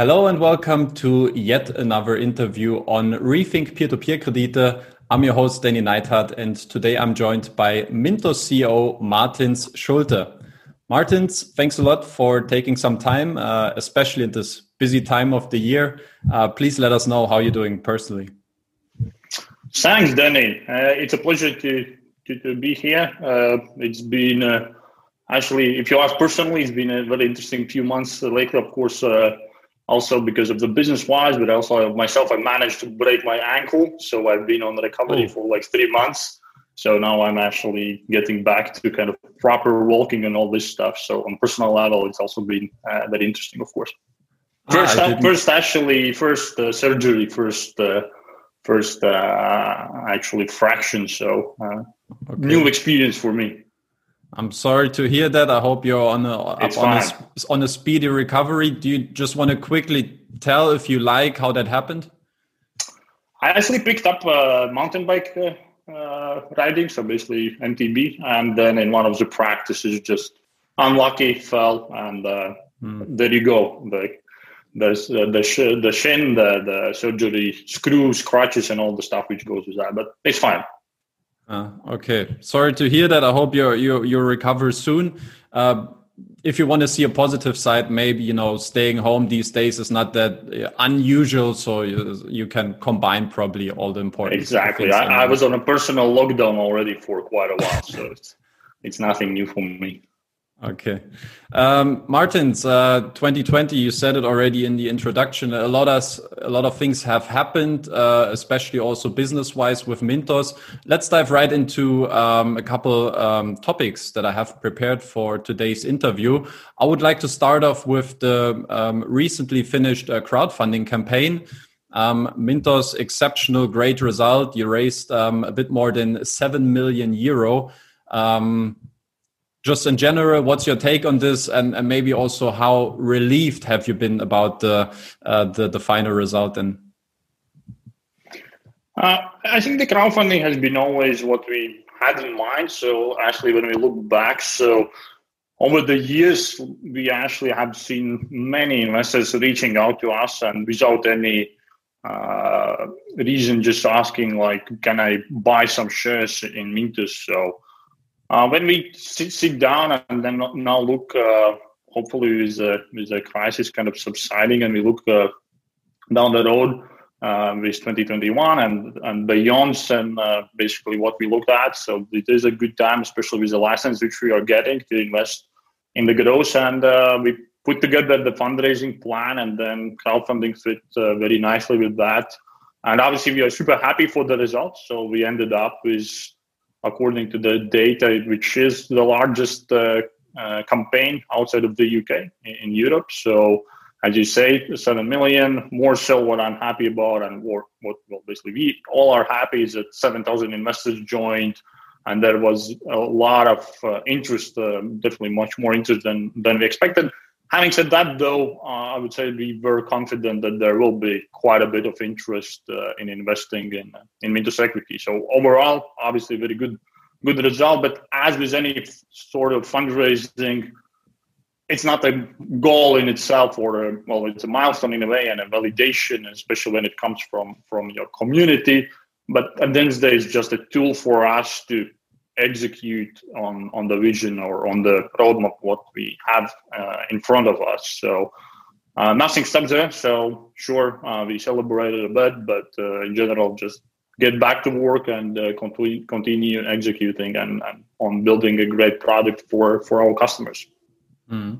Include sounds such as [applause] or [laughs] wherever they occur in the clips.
Hello and welcome to yet another interview on Rethink Peer-to-Peer Kredite. I'm your host, Danny Neithardt, and today I'm joined by Mintos CEO Martins Sulte. Martins, thanks a lot for taking some time, uh, especially in this busy time of the year. Uh, please let us know how you're doing personally. Thanks, Danny. Uh, it's a pleasure to, to, to be here. Uh, it's been uh, actually, if you ask personally, it's been a very interesting few months lately. Of course, uh, also because of the business wise, but also myself, I managed to break my ankle. So I've been on recovery oh. for like three months. So now I'm actually getting back to kind of proper walking and all this stuff. So on personal level, it's also been uh, very interesting, of course. Ah, first, ah, first actually, first uh, surgery, first, uh, first uh, actually fraction. So uh, okay. new experience for me. I'm sorry to hear that. I hope you're on a on a, on a speedy recovery. Do you just want to quickly tell, if you like, how that happened? I actually picked up a mountain bike uh, uh, riding, so basically MTB, and then in one of the practices, just unlucky, fell, and uh, mm. there you go. The the uh, the, sh- the shin, the the surgery, screws, crutches, and all the stuff which goes with that. But it's fine. Uh, okay, sorry to hear that. I hope you you you recover soon. Uh, if you want to see a positive side, maybe you know staying home these days is not that uh, unusual, so you, you can combine probably all the important. Exactly, I, I, was on a personal lockdown already for quite a while, so it's it's nothing new for me. Okay. Um, Martins, uh, 2020, you said it already in the introduction. A lot of, a lot of things have happened, uh, especially also business wise with Mintos. Let's dive right into um, a couple um, topics that I have prepared for today's interview. I would like to start off with the um, recently finished uh, crowdfunding campaign. Um, Mintos exceptional great result. You raised um, a bit more than 7 million euro. Um, just in general, what's your take on this, and, and maybe also how relieved have you been about the uh, the, the final result? And uh, I think the crowdfunding has been always what we had in mind. So actually, when we look back, so over the years, we actually have seen many investors reaching out to us and without any uh, reason, just asking like, "Can I buy some shares in Mintos?" So uh, when we sit, sit, down and then now look, uh, hopefully with, uh, with the crisis kind of subsiding and we look uh, down the road uh, with 2021 and, and beyond and uh, basically what we looked at. So it is a good time, especially with the license which we are getting to invest in the growth. And we put together the fundraising plan and then crowdfunding fit very nicely with that. And obviously we are super happy for the results. So we ended up with according to the data, which is the largest uh, uh, campaign outside of the UK in, in, Europe. So, as you say, seven million. More so, what I'm happy about, and what, what well, basically we all are happy is that seven thousand investors joined, and there was a lot of uh, interest. Uh, definitely, much more interest than than we expected. Having said that, though, uh, I would say we were confident that there will be quite a bit of interest uh, in investing in in Mintos equity. So overall, obviously, very good good result. But as with any sort of fundraising, it's not a goal in itself, or a, well, it's a milestone in a way and a validation, especially when it comes from from your community. But at the end of the day, it's just a tool for us to execute on on the vision or on the roadmap what we have uh, in front of us. So uh, nothing stops there. So sure, uh, we celebrated a bit, but uh, in general, just get back to work and uh, continue continue executing and, and, on building a great product for for our customers. Mm.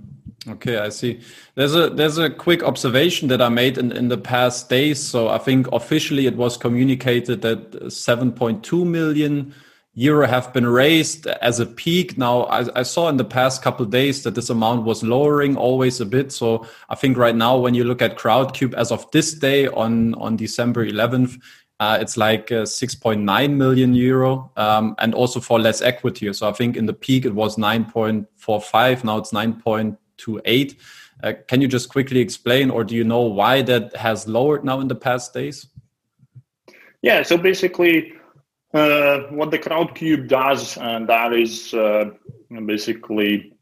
Okay, I see. There's a there's a quick observation that I made in, in the past days. So I think officially it was communicated that 7.2 million euro have been raised as a peak. Now, I, I, saw in the past couple days that this amount was lowering always a bit. So I think right now, when you look at Crowdcube as of this day on, on December 11th, uh, it's like uh, 6.9 million euro um, and also for less equity. So I think in the peak it was 9.45. Now it's 9.28. Uh, can you just quickly explain, or do you know why that has lowered now in the past days? Yeah, so basically, uh, what the Crowdcube does, and that is uh, basically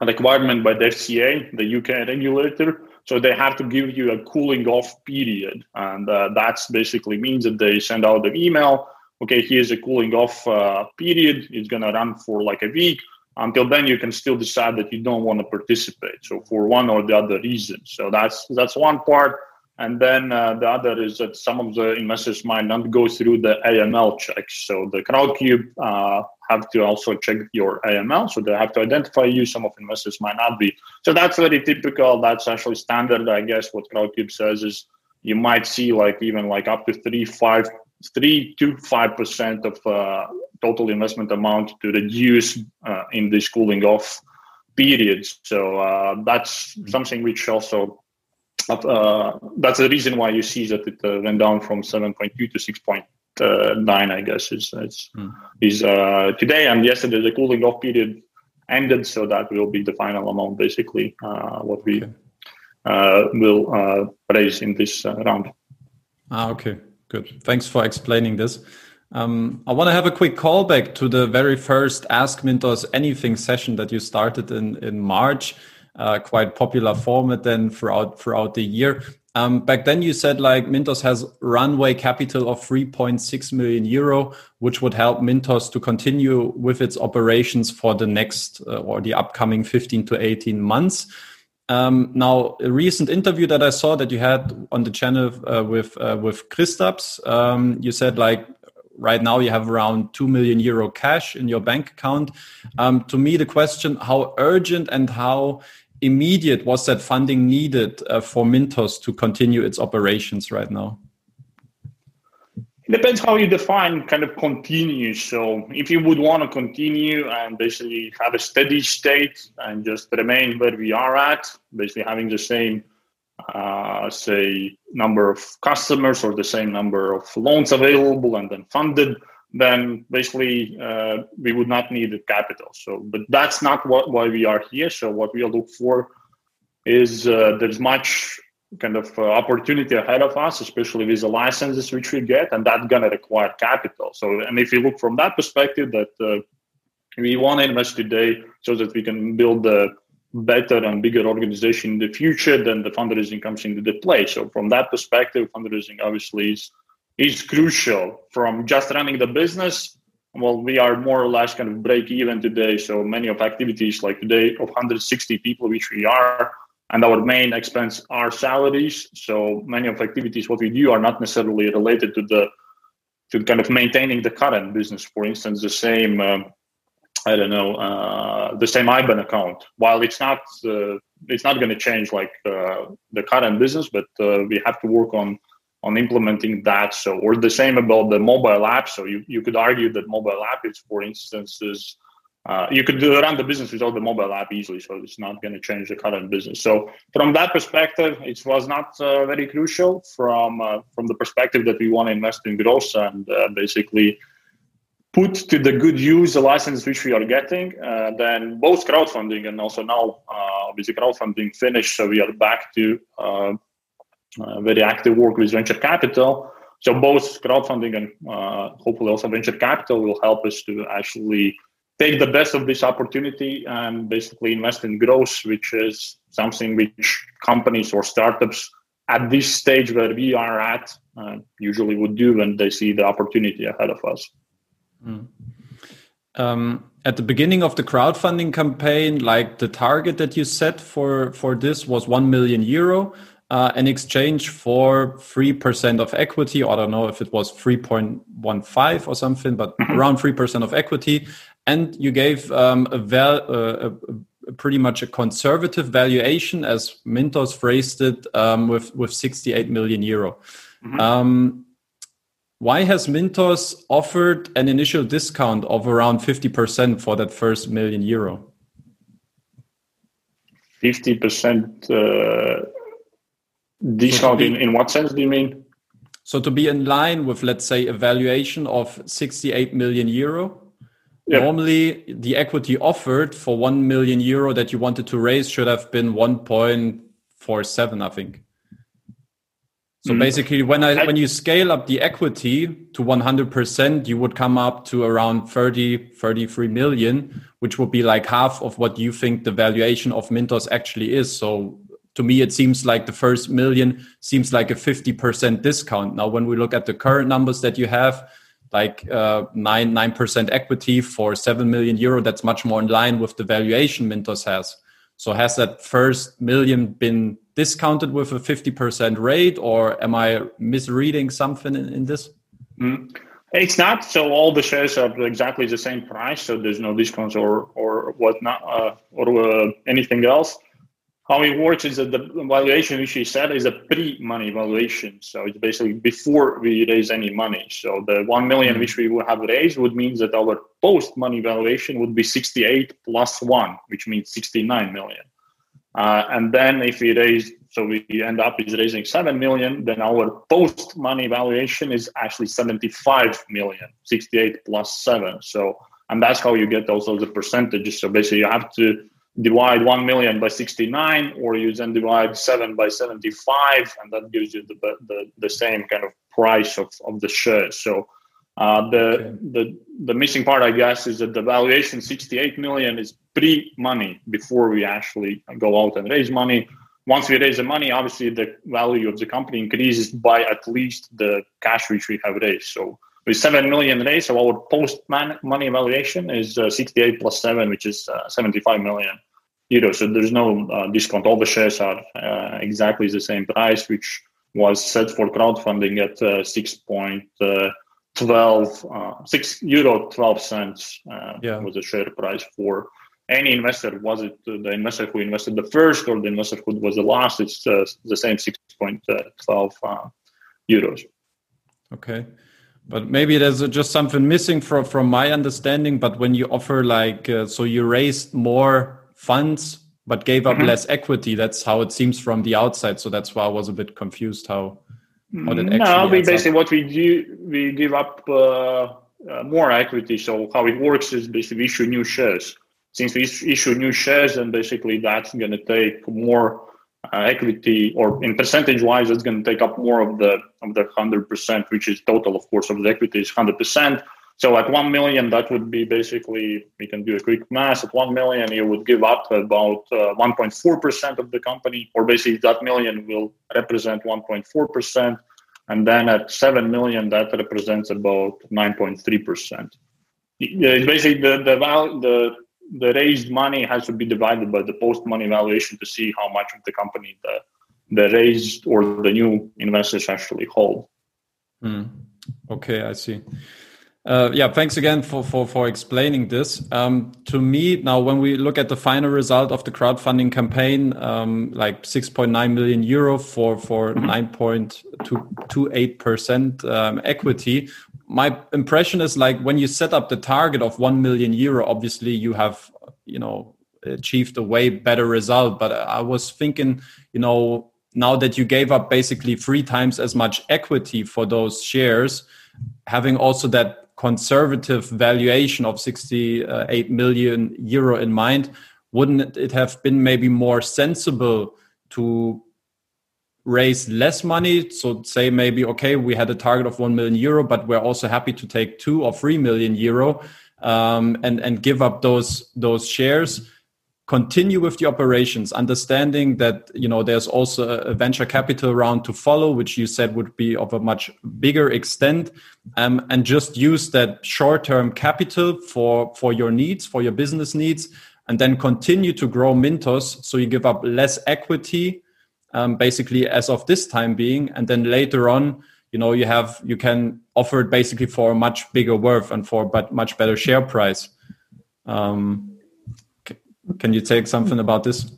a requirement by the FCA, the UK regulator, So they have to give you a cooling off period, and uh, that's basically means that they send out an email. Okay, here's a cooling off uh, period. It's gonna run for like a week. Until then, you can still decide that you don't want to participate. So for one or the other reason. So that's that's one part. And then uh, the other is that some of the investors might not go through the AML checks. So the Crowdcube uh, have to also check your AML. So they have to identify you. Some of investors might not be. So that's very typical. That's actually standard, I guess. What Crowdcube says is you might see like even like up to three, five, three to five percent of uh, total investment amount to reduce uh, in this cooling off periods. So uh, that's mm-hmm. something which also uh, that's the reason why you see that it uh, went down from 7.2 to 6.9 i guess. Is is, mm. is uh, today and yesterday the cooling off period ended so that will be the final amount basically uh, what we okay. Uh, will uh, raise in this round. Ah okay. Good. Thanks for explaining this. Um, I want to have a quick callback to the very first Ask Mintos Anything session that you started in, in March uh, quite popular format then throughout throughout the year. Um, back then, you said like Mintos has runway capital of 3.6 million euro, which would help Mintos to continue with its operations for the next uh, or the upcoming 15 to 18 months. Um, now, a recent interview that I saw that you had on the channel uh, with uh, with Kristaps, um, you said like right now you have around 2 million euro cash in your bank account. Um, to me, the question how urgent and how immediate was that funding needed uh, for Mintos to continue its operations right now? It depends how you define kind of continue. So if you would want to continue and basically have a steady state and just remain where we are at, basically having the same, uh, say, number of customers or the same number of loans available and then funded, then basically uh, we would not need the capital. So, but that's not what why we are here. So, what we look for is uh, there's much kind of uh, opportunity ahead of us, especially with the licenses which we get, and that's gonna require capital. So, and if you look from that perspective, that uh, we want to invest today so that we can build a better and bigger organization in the future, then the fundraising comes into the play. So, from that perspective, fundraising obviously is is crucial from just running the business. Well we are more or less kind of break even today. So many of activities like today of 160 people which we are and our main expense are salaries. So many of activities what we do are not necessarily related to the to kind of maintaining the current business. For instance the same um, i don't know uh, the same iban account. While it's not uh, it's not going to change like uh, the current business but uh, we have to work on on implementing that. So, or the same about the mobile app. So, you, you could argue that mobile app is, for instance, is uh, you could run the business without the mobile app easily. So, it's not going to change the current business. So, from that perspective, it was not uh, very crucial. From uh, from the perspective that we want to invest in growth and uh, basically put to the good use the license which we are getting, uh, then both crowdfunding and also now uh, obviously crowdfunding finished. So, we are back to uh, very active work with venture capital. So both crowdfunding and uh, hopefully also venture capital will help us to actually take the best of this opportunity and basically invest in growth, which is something which companies or startups at this stage where we are at uh, usually would do when they see the opportunity ahead of us. Mm. Um, at the beginning of the crowdfunding campaign, like the target that you set for for this was one million euro uh, in exchange for 3% of equity. I don't know if it was 3.15 or something, but [clears throat] around 3% of equity. And you gave um, a, val- uh, a, pretty much a conservative valuation, as Mintos phrased it, um, with, with 68 million euro. Mm-hmm. Um, why has Mintos offered an initial discount of around 50% for that first million euro? 50% uh, Discount so in, in what sense do you mean? So to be in line with, let's say, a valuation of 68 million euro, yep. normally the equity offered for 1 million euro that you wanted to raise should have been 1.47, I think. So mm. basically, when I when you scale up the equity to 100%, you would come up to around 30, 33 million, which would be like half of what you think the valuation of Mintos actually is. So to me, it seems like the first million seems like a 50% discount. Now, when we look at the current numbers that you have, like uh, nine nine percent equity for seven million euro. That's much more in line with the valuation Mintos has. So has that first million been discounted with a fifty percent rate, or am I misreading something in, in this? Mm. It's not. So all the shares are exactly the same price. So there's no discounts or or whatnot uh, or uh, anything else how it works is that the valuation which we said is a pre-money valuation. So it's basically before we raise any money. So the 1 million which we would have raised would mean that our post-money valuation would be 68 plus 1, which means 69 million. Uh, and then if we raise, so we end up is raising 7 million, then our post-money valuation is actually 75 million, 68 plus 7. So, and that's how you get also the percentages. So basically you have to divide 1 million by 69 or you then divide 7 by 75 and that gives you the, the, the same kind of price of, of the shares. So uh, the, okay. the the missing part i guess is that the valuation 68 million is pre-money before we actually go out and raise money. Once we raise the money obviously the value of the company increases by at least the cash which we have raised. So with 7 million raised, so our post money valuation is uh, 68 plus 7, which is uh, 75 million euros. So there's no uh, discount. All the shares are uh, exactly the same price, which was set for crowdfunding at uh, 6.12, uh, 6 euro 12 cents yeah. was the share price for any investor. Was it the investor who invested the first or the investor who was the last? It's the same 6.12 euros. Okay but maybe there's just something missing from from my understanding but when you offer like uh, so you raised more funds but gave up mm -hmm. less equity that's how it seems from the outside so that's why i was a bit confused how no we basically up. what we do we give up uh, uh, more equity so how it works is basically we issue new shares since we issue new shares then basically that's going to take more uh, equity or in percentage wise it's going to take up more of the of the 100% which is total of course of the equity is 100% so at 1 million that would be basically we can do a quick math at 1 million you would give up about uh, 1.4% of the company or basically that million will represent 1.4% and then at 7 million that represents about 9.3% it's basically the the, the the raised money has to be divided by the post money valuation to see how much of the company the the raised or the new investors actually hold. Mm. Okay, I see. Uh, yeah, thanks again for for for explaining this. Um, to me, now when we look at the final result of the crowdfunding campaign, um, like 6.9 million euro for for 9.28 mm-hmm. percent um, equity, my impression is like when you set up the target of 1 million euro obviously you have you know achieved a way better result. But i was thinking you know now that you gave up basically three times as much equity for those shares having also that conservative valuation of 68 million euro in mind wouldn't it have been maybe more sensible to raise less money so say maybe okay we had a target of 1 million euro but we're also happy to take 2 or 3 million euro um, and and give up those those shares. Continue with the operations understanding that you know there's also a venture capital round to follow which you said would be of a much bigger extent um, and just use that short-term capital for for your needs for your business needs and then continue to grow mintos so you give up less equity um, basically as of this time being. And then later on you know you have you can offer it basically for a much bigger worth and for but much better share price. Um, can you take something about this?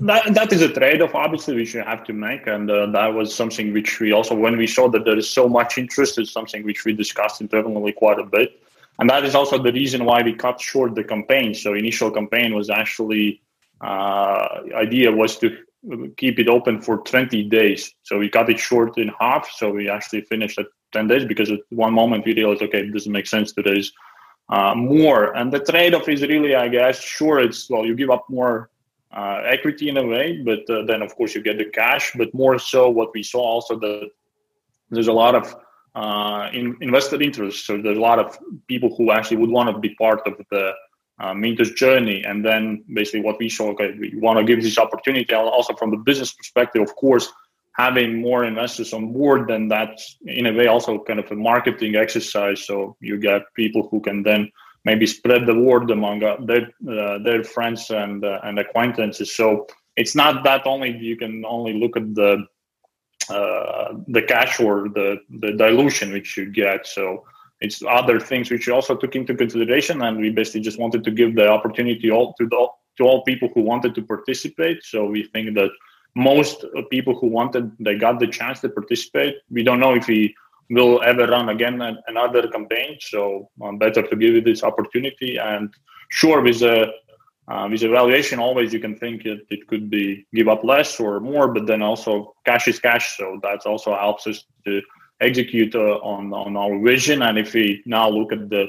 That, that is a trade-off obviously which you have to make. And uh, that was something which we also when we saw that there is so much interest it's something which we discussed internally quite a bit. And that is also the reason why we cut short the campaign. So initial campaign was actually uh, idea was to keep it open for 20 days. So we cut it short in half. So we actually finished at 10 days because at one moment we realized, okay, it doesn't make sense to raise uh, more. And the trade off is really, I guess, sure, it's well, you give up more uh, equity in a way, but uh, then of course you get the cash. But more so, what we saw also that there's a lot of uh, in, invested interest. So there's a lot of people who actually would want to be part of the uh, Mintos journey. And then basically what we saw, okay, we want to give this opportunity also from the business perspective, of course, having more investors on board, then that's in a way also kind of a marketing exercise. So you get people who can then maybe spread the word among uh, their uh, their friends and uh, and acquaintances. So it's not that only you can only look at the uh, the cash or the the dilution which you get. So it's other things which we also took into consideration, and we basically just wanted to give the opportunity all to the, to all people who wanted to participate. So we think that most people who wanted they got the chance to participate. We don't know if we will ever run again another campaign, so um, better to give it this opportunity. And sure, with a uh, with evaluation, always you can think it, it could be give up less or more, but then also cash is cash, so that also helps us to execute uh, on on our vision. And if we now look at the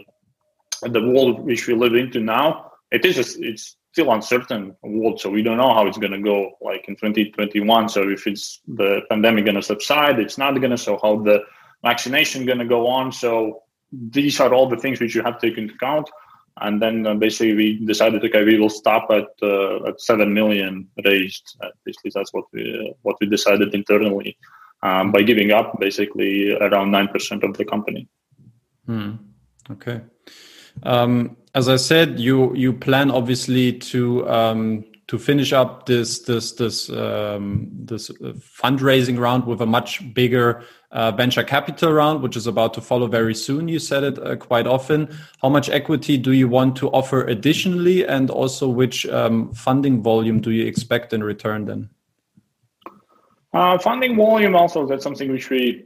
at the world which we live into now, it is a, it's still uncertain world, so we don't know how it's going to go like in 2021. So if it's the pandemic going to subside, it's not going to. So how the vaccination going to go on? So these are all the things which you have to take into account. And then uh, basically we decided, okay, we will stop at uh, at seven million raised. At least that's what we what we decided internally um, by giving up basically around 9% of the company. Hmm. Okay. Um, as I said, you you plan obviously to um, to finish up this this this um, this uh, fundraising round with a much bigger uh, venture capital round, which is about to follow very soon. You said it uh, quite often. How much equity do you want to offer additionally, and also which um, funding volume do you expect in return then? Uh, funding volume also that's something which we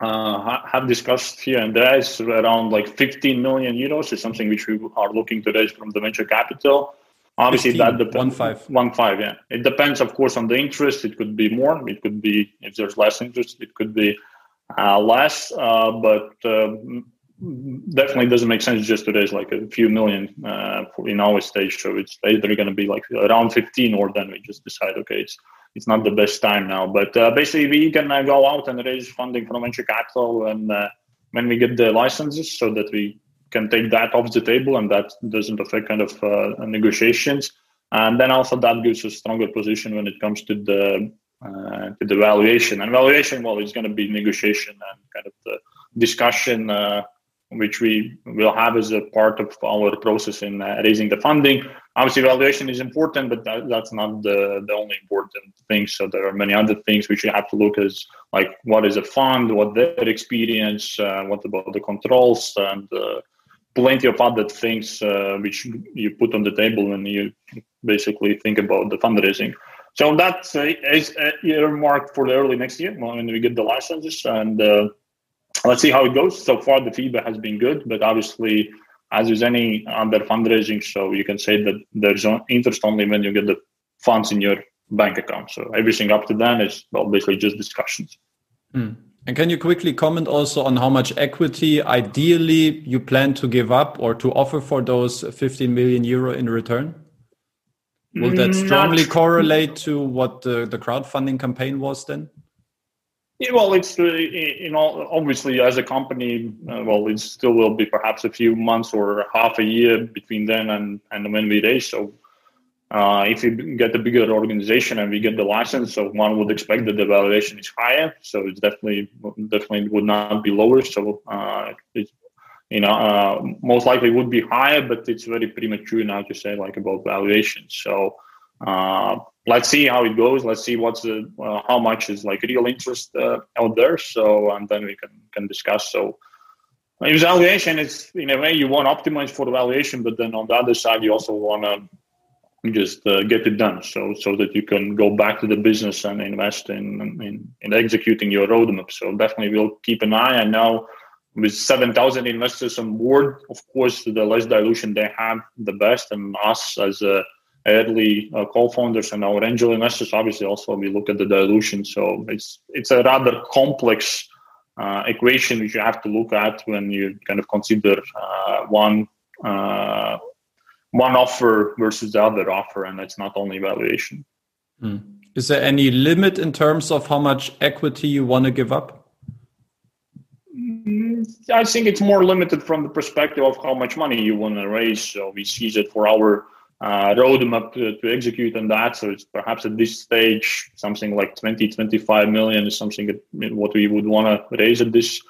uh, have discussed here and there is around like 15 million euros is something which we are looking to raise from the venture capital. Obviously, 15, that depends. One five. One five. Yeah, it depends, of course, on the interest. It could be more. It could be if there's less interest. It could be uh, less. Uh, but um, definitely doesn't make sense just to raise like a few million uh, in our stage. So it's either going to be like around 15, or then we just decide, okay, it's it's not the best time now. But uh, basically, we can uh, go out and raise funding from venture capital and uh, when we get the licenses, so that we can take that off the table and that doesn't affect kind of uh, negotiations. And then also that gives a stronger position when it comes to the uh, to the valuation. And valuation, well, it's going to be negotiation and kind of the discussion which we will have as a part of our process in raising the funding. Obviously valuation is important but that, that's not the, the only important thing. So there are many other things which you have to look as like what is a fund what their experience uh, what about the controls and uh, plenty of other things uh, which you put on the table when you basically think about the fundraising. So that's uh, is earmarked for the early next year when we get the licenses and uh, let's see how it goes so far the feedback has been good but obviously as with any other fundraising, so you can say that there's interest only when you get the funds in your bank account. So everything up to then is basically just discussions. Mm. And can you quickly comment also on how much equity ideally you plan to give up or to offer for those 15 million euro in return? Will that mm, strongly Not... correlate to what the, the crowdfunding campaign was then? Yeah, well, it's uh, you know obviously as a company, uh, well, it still will be perhaps a few months or half a year between then and and when we raise. So uh, if you get a bigger organization and we get the license, so one would expect that the valuation is higher. So it's definitely definitely would not be lower. So uh, it's you know uh, most likely would be higher, but it's very premature now to say like about valuation. So uh, let's see how it goes. Let's see what's the, uh, how much is like real interest uh, out there. So and then we can can discuss. So evaluation is in a way you want to optimize for valuation, but then on the other side you also want to just uh, get it done. So so that you can go back to the business and invest in in, in executing your roadmap. So definitely we'll keep an eye. I know. With 7,000 investors on board, of course, the less dilution they have, the best. And us as a early uh, co-founders and our angel investors obviously also we look at the dilution so it's it's a rather complex uh, equation which you have to look at when you kind of consider uh, one uh, one offer versus the other offer and it's not only valuation mm. is there any limit in terms of how much equity you want to give up I think it's more limited from the perspective of how much money you want to raise. So we see that for our roadmap to, to, execute on that. So it's perhaps at this stage something like 20, 25 million is something that what we would want to raise at this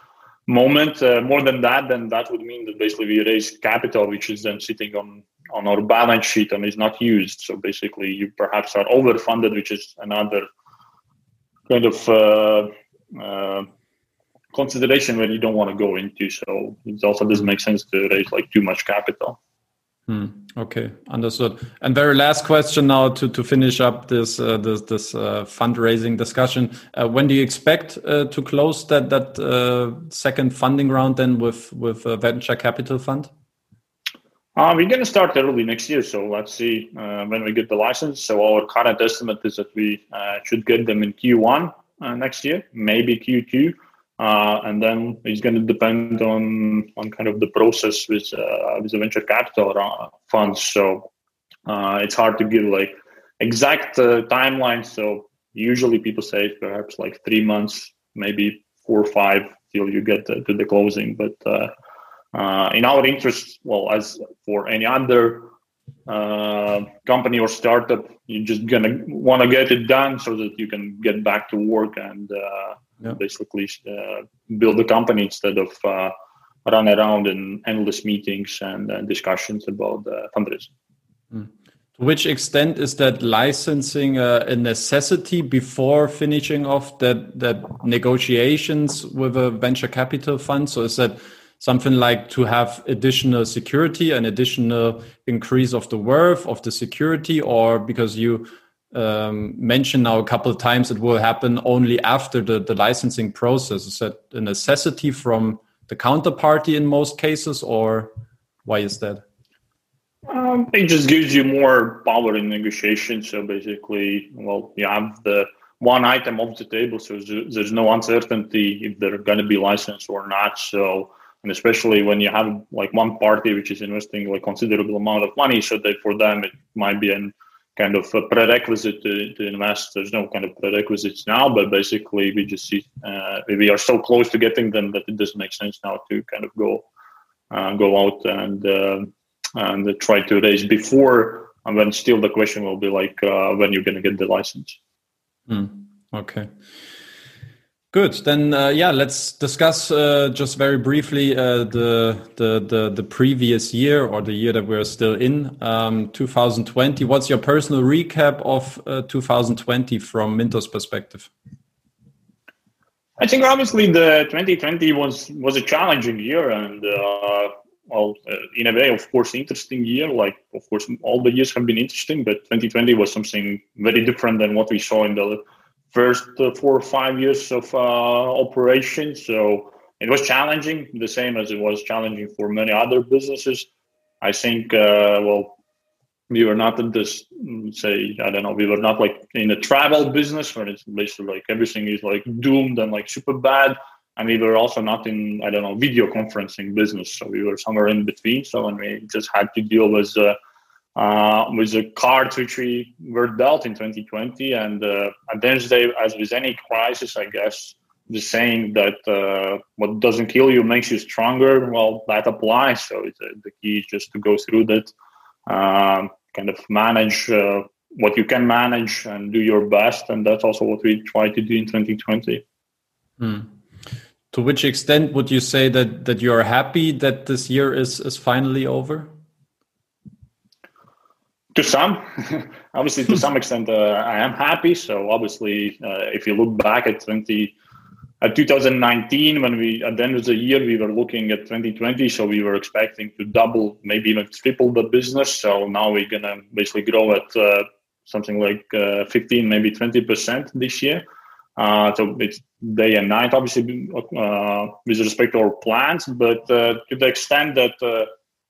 moment. Uh, more than that, then that would mean that basically we raise capital, which is then sitting on on our balance sheet and is not used. So basically, you perhaps are overfunded, which is another kind of uh, uh, consideration where you don't want to go into. So it also doesn't make sense to raise like too much capital. Hmm. Okay, understood. And very last question now to to finish up this uh, this this uh, fundraising discussion. Uh, when do you expect uh, to close that that uh, second funding round then with with a venture capital fund? Uh, we're going to start early next year, so let's see when we get the license. So our current estimate is that we should get them in Q1 next year, maybe Q2. Uh, and then it's going to depend on on kind of the process with uh, with the venture capital funds. So uh, it's hard to give like exact uh, timeline. So usually people say perhaps like three months, maybe four or five till you get to, to the closing. But uh, uh, in our interest, well, as for any other company or startup, you're just gonna want to get it done so that you can get back to work and yeah. basically uh, build a company instead of uh, run around in endless meetings and uh, discussions about fundraising. Mm. To which extent is that licensing uh, a necessity before finishing off that that negotiations with a venture capital fund? So is that something like to have additional security, an additional increase of the worth of the security, or because you um, mentioned now a couple of times it will happen only after the, the licensing process. Is that a necessity from the counterparty in most cases, or why is that? Um, it just gives you more power in negotiation. So basically, well, you have the one item off the table, so there's no uncertainty if they're going to be licensed or not. So, and especially when you have like one party which is investing like considerable amount of money, so that for them it might be an kind of a prerequisite to, to invest. There's no kind of prerequisites now, but basically we just see uh, we are so close to getting them that it doesn't make sense now to kind of go uh, go out and uh, and try to raise before. And then still the question will be like uh, when you're going to get the license. Mm, okay. Good. Then, uh, yeah, let's discuss uh, just very briefly uh, the, the, the the previous year or the year that we're still in, um, 2020. What's your personal recap of uh, 2020 from Mintos' perspective? I think obviously the 2020 was was a challenging year and uh, well, uh, in a way, of course, interesting year. Like, of course, all the years have been interesting, but 2020 was something very different than what we saw in the first uh, four or five years of uh, operation. So it was challenging, the same as it was challenging for many other businesses. I think, uh, well, we were not in this, mm, say, I don't know, we were not like in a travel business where it's basically like everything is like doomed and like super bad. And we were also not in, I don't know, video conferencing business. So we were somewhere in between. So when we just had to deal with uh, uh, with the cards which we were dealt in 2020. And uh, at the end of the day, as with any crisis, I guess the saying that uh, what doesn't kill you makes you stronger, well, that applies. So uh, the key is just to go through that, um, kind of manage uh, what you can manage and do your best. And that's also what we try to do in 2020. Hmm. To which extent would you say that that you are happy that this year is is finally over? To some [laughs] obviously to some extent uh, i am happy. So obviously uh, if you look back at 20 at 2019 when we at the end of the year we were looking at 2020 so we were expecting to double maybe even triple the business. So now we're gonna basically grow at uh, something like uh, 15 maybe 20 percent this year. Uh, so it's day and night obviously uh, with respect to our plans but to the extent that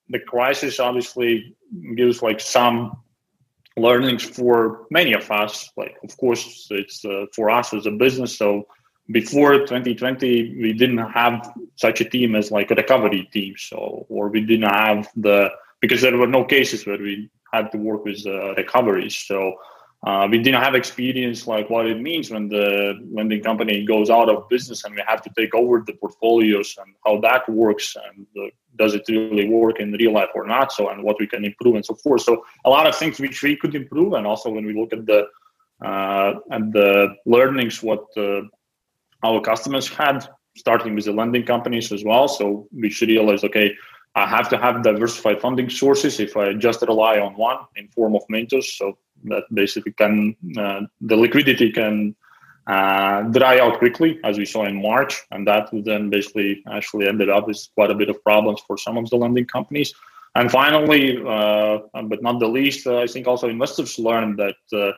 the crisis obviously gives like some learnings for many of us. Like, of course, it's uh, for us as a business. So before 2020, we didn't have such a team as like a recovery team. So, or we didn't have the because there were no cases where we had to work with uh, recoveries. So uh, we didn't have experience like what it means when the lending company goes out of business and we have to take over the portfolios and how that works and uh, does it really work in real life or not so and what we can improve and so forth so a lot of things which we could improve and also when we look at the uh, the learnings what uh, our customers had starting with the lending companies as well so we should realize okay I have to have diversified funding sources if I just rely on one in form of Mintos. So that basically can uh, the liquidity can uh, dry out quickly, as we saw in March, and that would then basically actually ended up with quite a bit of problems for some of the lending companies. And finally, uh, but not the least, I think also investors learned that uh,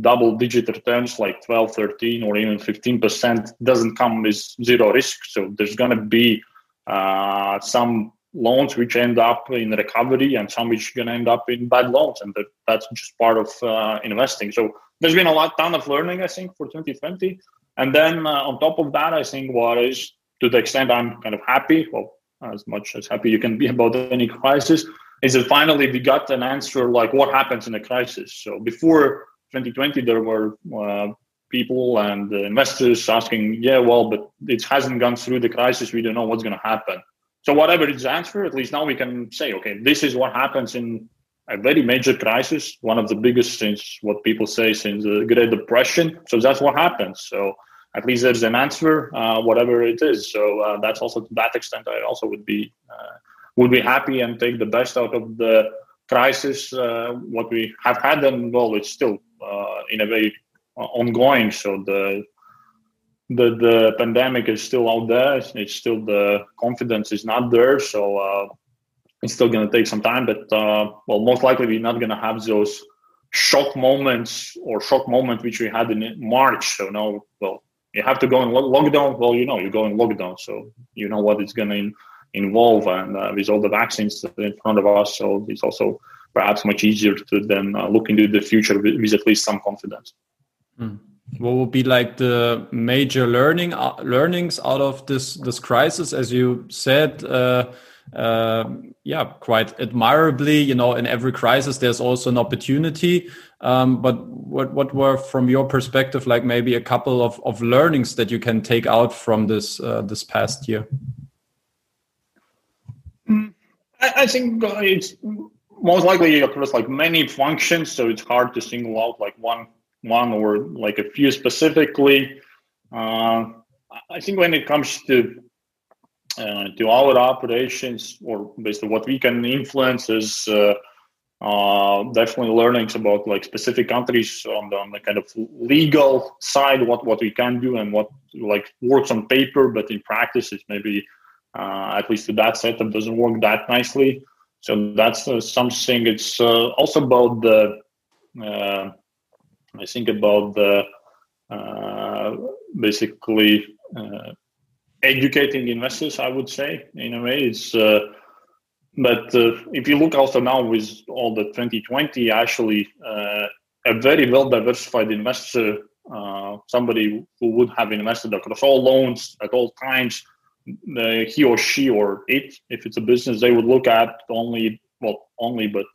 double-digit returns like 12, 13, or even 15% doesn't come with zero risk. So there's going to be uh, some loans which end up in recovery and some which are going to end up in bad loans and that, that's just part of uh, investing. So there's been a lot ton of learning i think for 2020 and then uh, on top of that i think what is to the extent i'm kind of happy well as much as happy you can be about any crisis is that finally we got an answer like what happens in a crisis. So before 2020 there were uh, people and investors asking yeah well but it hasn't gone through the crisis. We don't know what's going to happen so whatever is the answer, at least now we can say, okay, this is what happens in a very major crisis, one of the biggest since what people say since the Great Depression. So that's what happens. So at least there's an answer, uh, whatever it is. So uh, that's also to that extent, I also would be uh, would be happy and take the best out of the crisis. Uh, what we have had, and well, it's still uh, in a way ongoing. So the the the pandemic is still out there. It's still the confidence is not there, so uh, it's still going to take some time. But uh, well, most likely we're not going to have those shock moments or shock moment which we had in March. So now, well, you have to go in lockdown. Well, you know, you go in lockdown, so you know what it's going to involve, and uh, with all the vaccines in front of us, so it's also perhaps much easier to then uh, look into the future with, with at least some confidence. Mm what would be like the major learning uh, learnings out of this this crisis? As you said uh, uh, yeah quite admirably you know in every crisis there's also an opportunity. Um, but what what were from your perspective like maybe a couple of, of learnings that you can take out from this uh, this past year? Mm, I, I think it's most likely across like many functions so it's hard to single out like one one or like a few specifically. Uh, I think when it comes to uh, to our operations or basically what we can influence is uh, uh, definitely learnings about like specific countries on the, on the, kind of legal side, what what we can do and what like works on paper, but in practice it maybe uh, at least to that setup doesn't work that nicely. So that's uh, something. It's also about the I think about the uh, basically uh, educating investors. I would say in a way it's. Uh, but uh, if you look also now with all the 2020, actually uh, a very well diversified investor, uh, somebody who would have invested across all loans at all times, he or she or it, if it's a business, they would look at only well only, but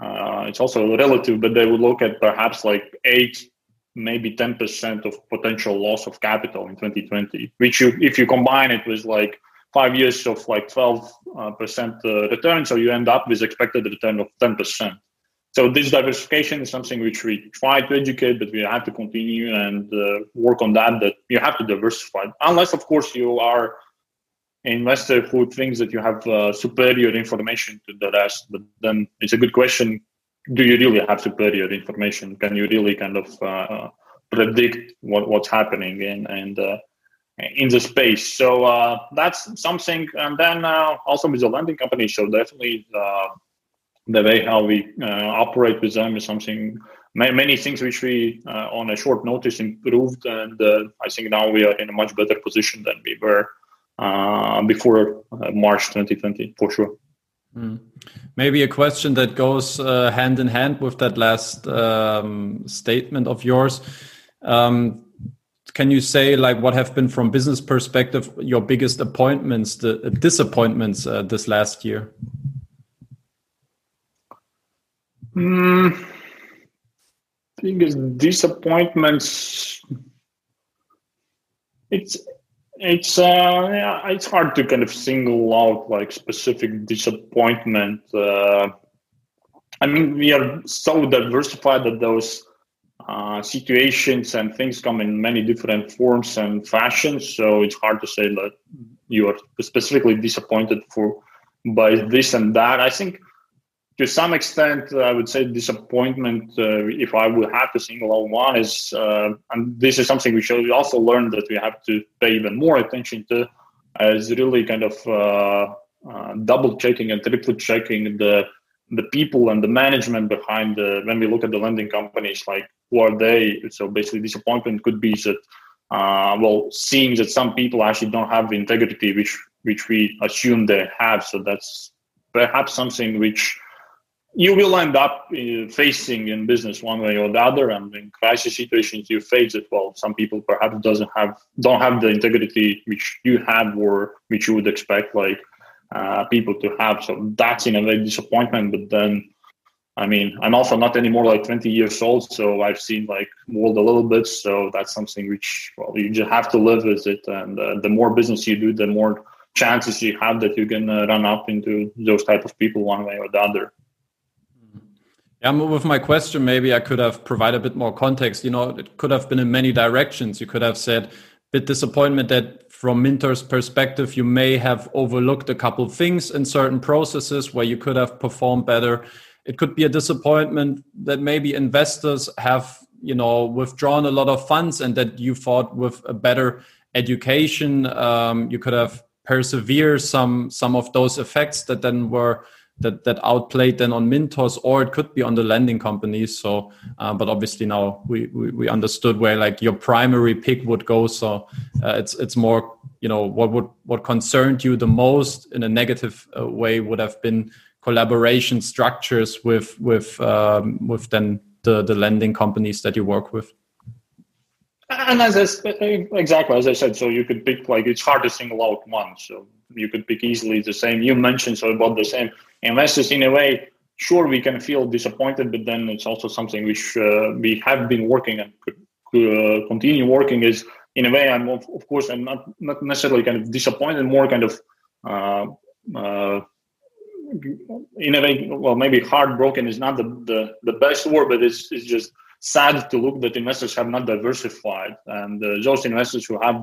uh, it's also relative, but they would look at perhaps like eight, maybe 10% of potential loss of capital in 2020, which you, if you combine it with like five years of like 12% uh, uh, return, so you end up with expected return of 10%. So this diversification is something which we try to educate, but we have to continue and uh, work on that. That you have to diversify, unless of course you are investor who thinks that you have uh, superior information to the rest, but then it's a good question: Do you really have superior information? Can you really kind of uh, predict what, what's happening in and uh, in the space? So uh, that's something. And then uh, also with the lending company, so definitely uh, the way how we operate with them is something. Many things which we on a short notice improved, and I think now we are in a much better position than we were uh, before uh, March 2020 for sure. Mm. Maybe a question that goes uh, hand in hand with that last um, statement of yours. Um, can you say like what have been from business perspective your biggest appointments, the uh, disappointments uh, this last year? Mm. biggest disappointments. It's it's uh, yeah, it's hard to kind of single out like specific disappointment. Uh, I mean, we are so diversified that those uh, situations and things come in many different forms and fashions. So it's hard to say that you are specifically disappointed for by this and that. I think to some extent, I would say disappointment. Uh, if I would have to single out one, is uh, and this is something we should also learn that we have to pay even more attention to, is really kind of uh, uh, double checking and triple checking the the people and the management behind the when we look at the lending companies, like who are they? So basically, disappointment could be that uh, well, seeing that some people actually don't have the integrity which which we assume they have. So that's perhaps something which you will end up uh, facing in business one way or the other and in crisis situations you face it. Well some people perhaps doesn't have don't have the integrity which you have or which you would expect like uh, people to have. So that's in a way disappointment but then i mean i'm also not anymore like 20 years old so i've seen like world a little bit. So that's something which well you just have to live with it. And uh, the more business you do the more chances you have that you can uh, run up into those type of people one way or the other yeah, with my question, maybe I could have provided a bit more context. You know, it could have been in many directions. You could have said, bit disappointment that from Mintos' perspective, you may have overlooked a couple things in certain processes where you could have performed better. It could be a disappointment that maybe investors have, you know, withdrawn a lot of funds and that you thought with a better education, um, you could have persevered some some of those effects that then were that that outplayed then on Mintos, or it could be on the lending companies. So, uh, but obviously now we, we, we understood where like your primary pick would go. So uh, it's it's more you know what would what concerned you the most in a negative uh, way would have been collaboration structures with with um, with then the the lending companies that you work with. And as I, exactly as I said, so you could pick like it's hard to single out one. So you could pick easily the same. You mentioned so about the same investors in a way sure we can feel disappointed but then it's also something which uh, we have been working and uh, continue working is in a way i'm of, of, course i'm not not necessarily kind of disappointed more kind of uh, uh in a way well maybe heartbroken is not the, the, the best word but it's, it's just sad to look that investors have not diversified. And uh, those investors who have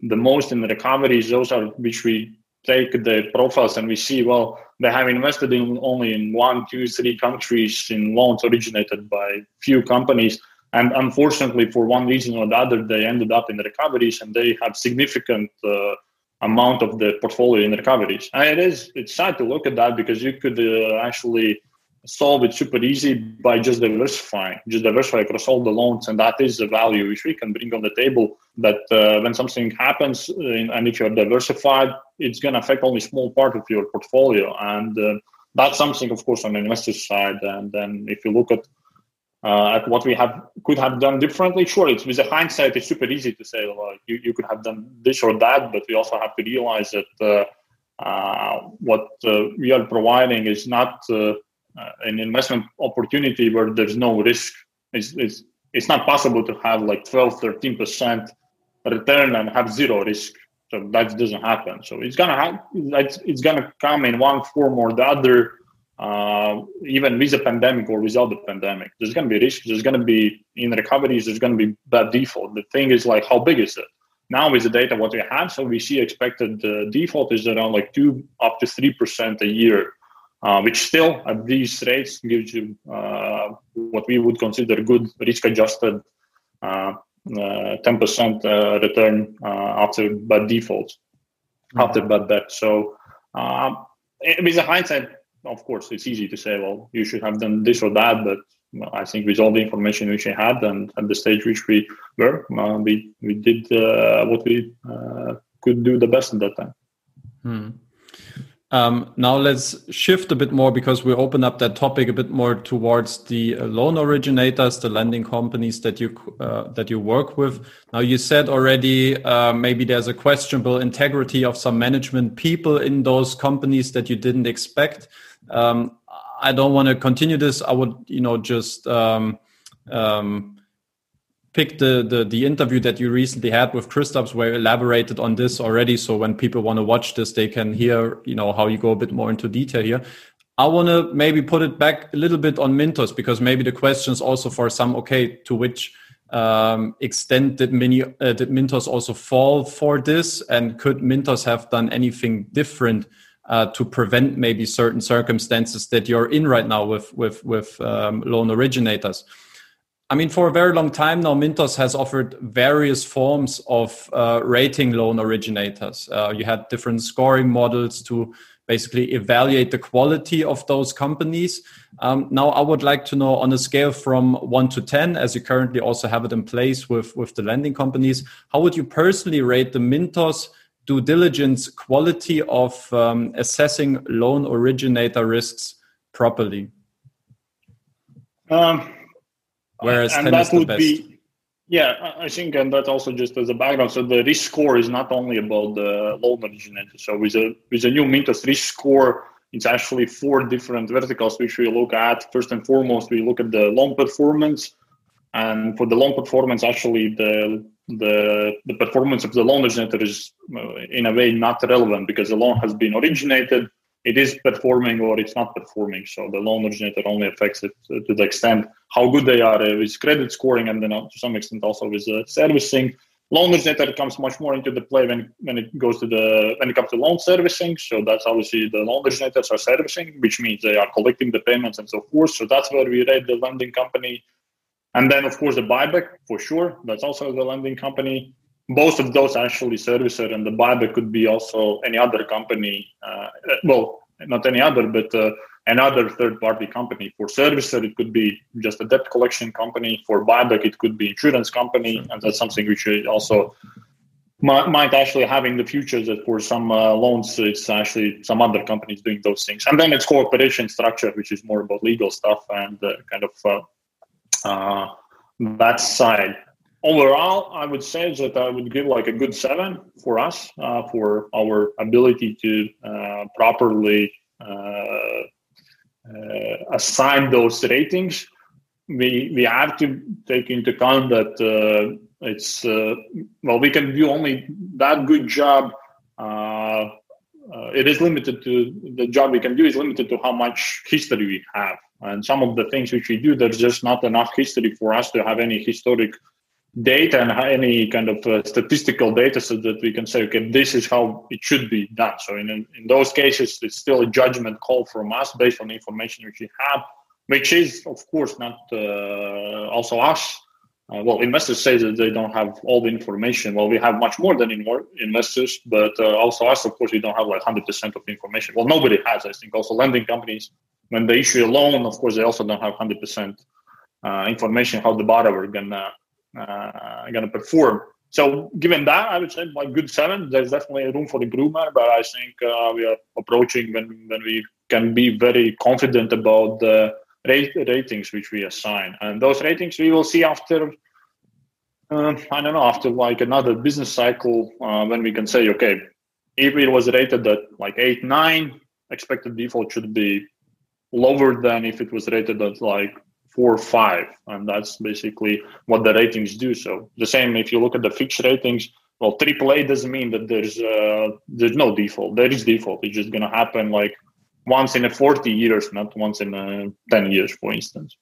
the most in the recoveries those are which we take the profiles and we see well they have invested in only in one two three countries in loans originated by few companies. And unfortunately for one reason or the other they ended up in recoveries and they have significant uh, amount of the portfolio in recoveries. And it is it's sad to look at that because you could uh, actually solve it super easy by just diversifying, just diversify across all the loans, and that is the value which we can bring on the table. That uh, when something happens, in, and if you're diversified, it's going to affect only small part of your portfolio, and uh, that's something, of course, on the investor side. And then if you look at uh, at what we have could have done differently, sure, it's with a hindsight, it's super easy to say, well, you, you could have done this or that, but we also have to realize that. Uh, uh, what uh, we are providing is not uh, an investment opportunity where there's no risk. It's, it's, it's not possible to have like 12, 13% return and have zero risk. So that doesn't happen. So it's gonna have it's, it's gonna come in one form or the other, uh, even with the pandemic or without the pandemic. There's gonna be risk. There's gonna be in recoveries. There's gonna be bad default. The thing is like how big is it? Now with the data what we have, so we see expected uh, default is around like two up to three percent a year uh, which still at these rates gives you uh, what we would consider good risk-adjusted uh, 10% uh, uh, return after bad defaults, mm-hmm. after bad debt. So um, with the hindsight, of course, it's easy to say, well, you should have done this or that, but I think with all the information which we had and at the stage which we were, uh, we we did uh, what we uh, could do the best at that time. Hmm. Um, now let's shift a bit more because we open up that topic a bit more towards the uh, loan originators, the lending companies that you uh, that you work with. Now you said already uh, maybe there's a questionable integrity of some management people in those companies that you didn't expect. Um, I don't want to continue this. I would you know just um, um, pick the, the the interview that you recently had with Kristaps where you elaborated on this already. So when people want to watch this, they can hear you know how you go a bit more into detail here. I want to maybe put it back a little bit on Mintos because maybe the question is also for some okay to which um, extent did Mini uh, did Mintos also fall for this and could Mintos have done anything different uh, to prevent maybe certain circumstances that you're in right now with with with um, loan originators. I mean, for a very long time now, Mintos has offered various forms of uh, rating loan originators. Uh, you had different scoring models to basically evaluate the quality of those companies. Um, now, I would like to know on a scale from one to 10, as you currently also have it in place with, with the lending companies, how would you personally rate the Mintos due diligence quality of um, assessing loan originator risks properly? Um, Whereas and that would be, yeah, I think, and that also just as a background. So the risk score is not only about the loan originator. So with a with a new Mintos risk score, it's actually four different verticals which we look at. First and foremost, we look at the loan performance, and for the loan performance, actually the the the performance of the loan originator is uh, in a way not relevant because the loan has been originated it is performing or it's not performing. So the loan originator only affects it to the extent how good they are with credit scoring and then to some extent also with uh, servicing. Loan originator comes much more into the play when, when it goes to the when it comes to loan servicing. So that's obviously the loan originators are servicing, which means they are collecting the payments and so forth. So that's where we rate the lending company. And then of course the buyback for sure. That's also the lending company both of those actually servicer and the buyback could be also any other company uh, well not any other but uh, another third party company. For servicer it could be just a debt collection company. For buyback it could be insurance company and that's something which also might, might actually have in the future that for some uh, loans it's actually some other companies doing those things. And then it's cooperation structure which is more about legal stuff and uh, kind of uh, uh, that side overall, I would say that I would give like a good seven for us uh, for our ability to uh, properly uh, uh assign those ratings. We we have to take into account that uh, it's uh, well we can do only that good job. it is limited to the job we can do is limited to how much history we have, and some of the things which we do there's just not enough history for us to have any historic data and any kind of uh, statistical data so that we can say, okay, this is how it should be done. So in, in those cases, it's still a judgment call from us based on the information which we have, which is, of course, not uh, also us. Uh, well, investors say that they don't have all the information. Well, we have much more than in investors, but uh, also us, of course, we don't have like 100% of the information. Well, nobody has. I think also lending companies, when they issue a loan, of course, they also don't have 100% uh, information how the borrower gonna uh, going to perform. So, given that, I would say like good seven. There's definitely room for improvement, but I think uh, we are approaching when when we can be very confident about the rate, ratings which we assign, and those ratings we will see after. Uh, I don't know after like another business cycle uh, when we can say okay, if it was rated at like eight nine, expected default should be lower than if it was rated at like four five, and that's basically what the ratings do. So the same if you look at the fixed ratings. Well, AAA doesn't mean that there's uh, there's no default. There is default. It's just gonna happen like once in a 40 years, not once in a 10 years, for instance.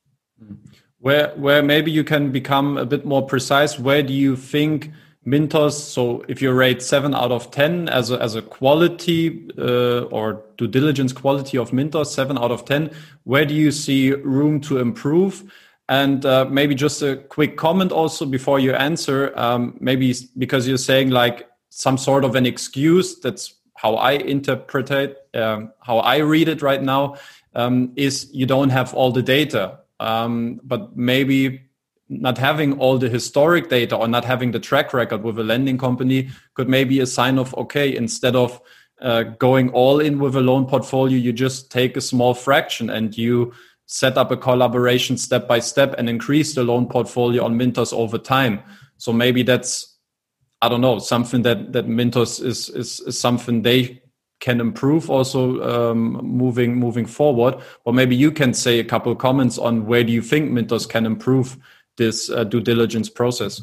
Where where maybe you can become a bit more precise. Where do you think? Mintos. So if you rate seven out of ten as a, as a quality uh, or due diligence quality of Mintos, seven out of ten, where do you see room to improve? And uh, maybe just a quick comment also before you answer. Um, maybe because you're saying like some sort of an excuse. That's how I interpret it. Um, how I read it right now um, is you don't have all the data. Um, but maybe not having all the historic data or not having the track record with a lending company could maybe a sign of okay instead of uh, going all in with a loan portfolio you just take a small fraction and you set up a collaboration step by step and increase the loan portfolio on mintos over time so maybe that's i don't know something that that mintos is is, is something they can improve also um, moving moving forward. Or maybe you can say a couple comments on where do you think Mintos can improve this uh, due diligence process.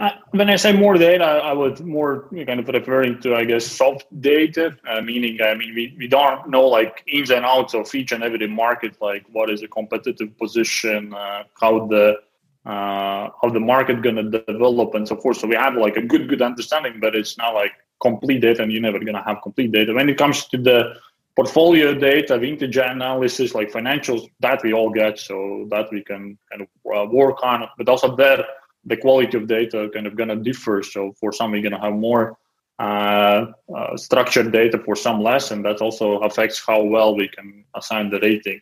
Uh, when I say more data, I would more kind of referring to, I guess, soft data, uh, meaning, I mean, we, we don't know like ins and outs of each and every market, like what is a competitive position, uh, how the uh, how the market gonna develop, and so forth. So we have like a good good understanding, but it's not like complete data, and you're never gonna have complete data. When it comes to the portfolio data, vintage analysis, like financials, that we all get, so that we can kind of uh, work on. But also there the quality of data kind of to differ. So for some, we're to have more uh, uh, structured data, for some less, and that also affects how well we can assign the rating.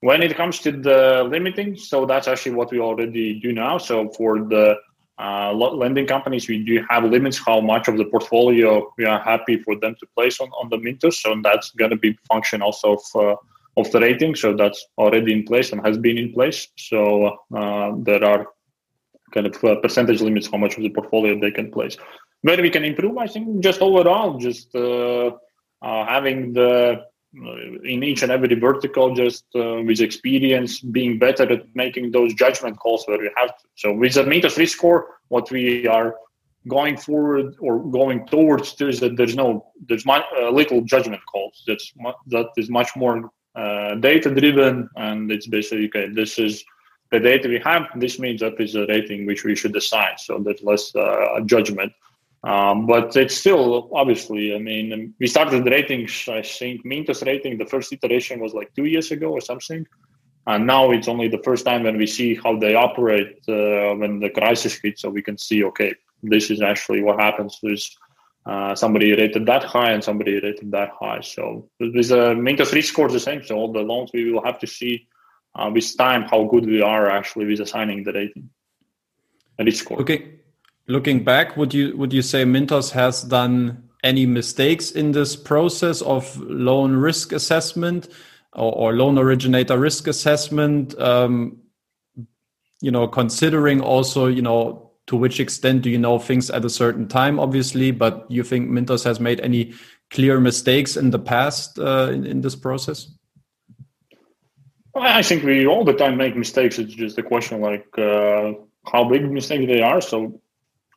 When it comes to the limiting, so that's actually what we already do now. So for the uh, lending companies, we do have limits how much of the portfolio we are happy for them to place on, on the Mintos. So that's going to be function also of, uh, of the rating. So that's already in place and has been in place. So uh, there are kind of uh, percentage limits how much of the portfolio they can place. Where we can improve, I think, just overall, just uh, uh, having the in each and every vertical, just uh, with experience, being better at making those judgment calls where we have to. So with the Mintos risk score, what we are going forward or going towards is that there's no there's much, uh, little judgment calls. That's that is much more data driven, and it's basically okay. This is the data we have, this means that is a rating which we should assign. So there's less uh, judgment. Um, but it's still obviously, I mean, we started the ratings, I think Mintos rating, the first iteration was like two years ago or something. And now it's only the first time when we see how they operate uh, when the crisis hits. So we can see, okay, this is actually what happens. There's uh, somebody rated that high and somebody rated that high. So with the Mintos risk score the same. So all the loans we will have to see uh, with time how good we are actually with assigning the rating and its score. Okay. Looking back, would you would you say Mintos has done any mistakes in this process of loan risk assessment or, or loan originator risk assessment? Um, you know, considering also, you know, to which extent do you know things at a certain time, obviously, but you think Mintos has made any clear mistakes in the past uh, in, in this process? I think we all the time make mistakes. It's just a question like uh, how big mistakes they are. So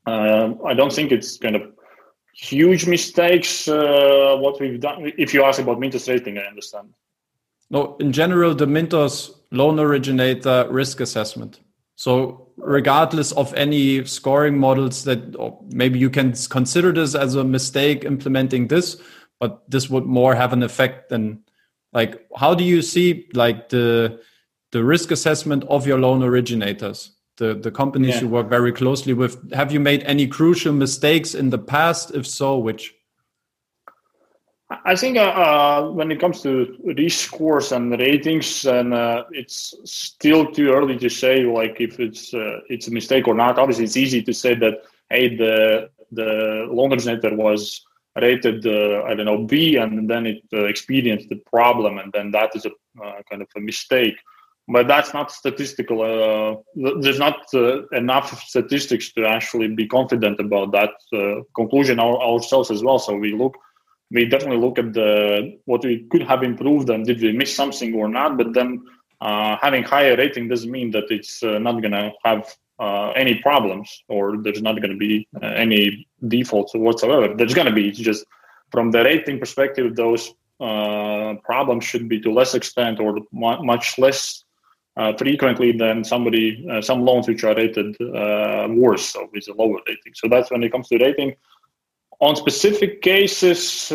I don't think it's kind of huge mistakes uh, what we've done. If you ask about Mintos rating, I understand. No, in general, the Mintos loan originator risk assessment. So regardless of any scoring models that maybe you can consider this as a mistake implementing this, but this would more have an effect than like how do you see like the the risk assessment of your loan originators the the companies yeah. you work very closely with have you made any crucial mistakes in the past if so which I think uh, uh, when it comes to risk scores and ratings, and uh, it's still too early to say like if it's uh, it's a mistake or not. Obviously, it's easy to say that hey, the the originator was rated uh, I don't know B and then it uh, experienced the problem and then that is a uh, kind of a mistake. But that's not statistical. Uh, there's not uh, enough statistics to actually be confident about that uh, conclusion our, ourselves as well. So we look, we definitely look at the what we could have improved and did we miss something or not. But then having higher rating doesn't mean that it's not going to have uh, any problems or there's not going to be uh, any defaults whatsoever. There's going to be. It's just from the rating perspective, those uh, problems should be to less extent or much less uh, frequently than somebody uh, some loans which are rated uh, worse, so with a lower rating. So that's when it comes to rating. On specific cases,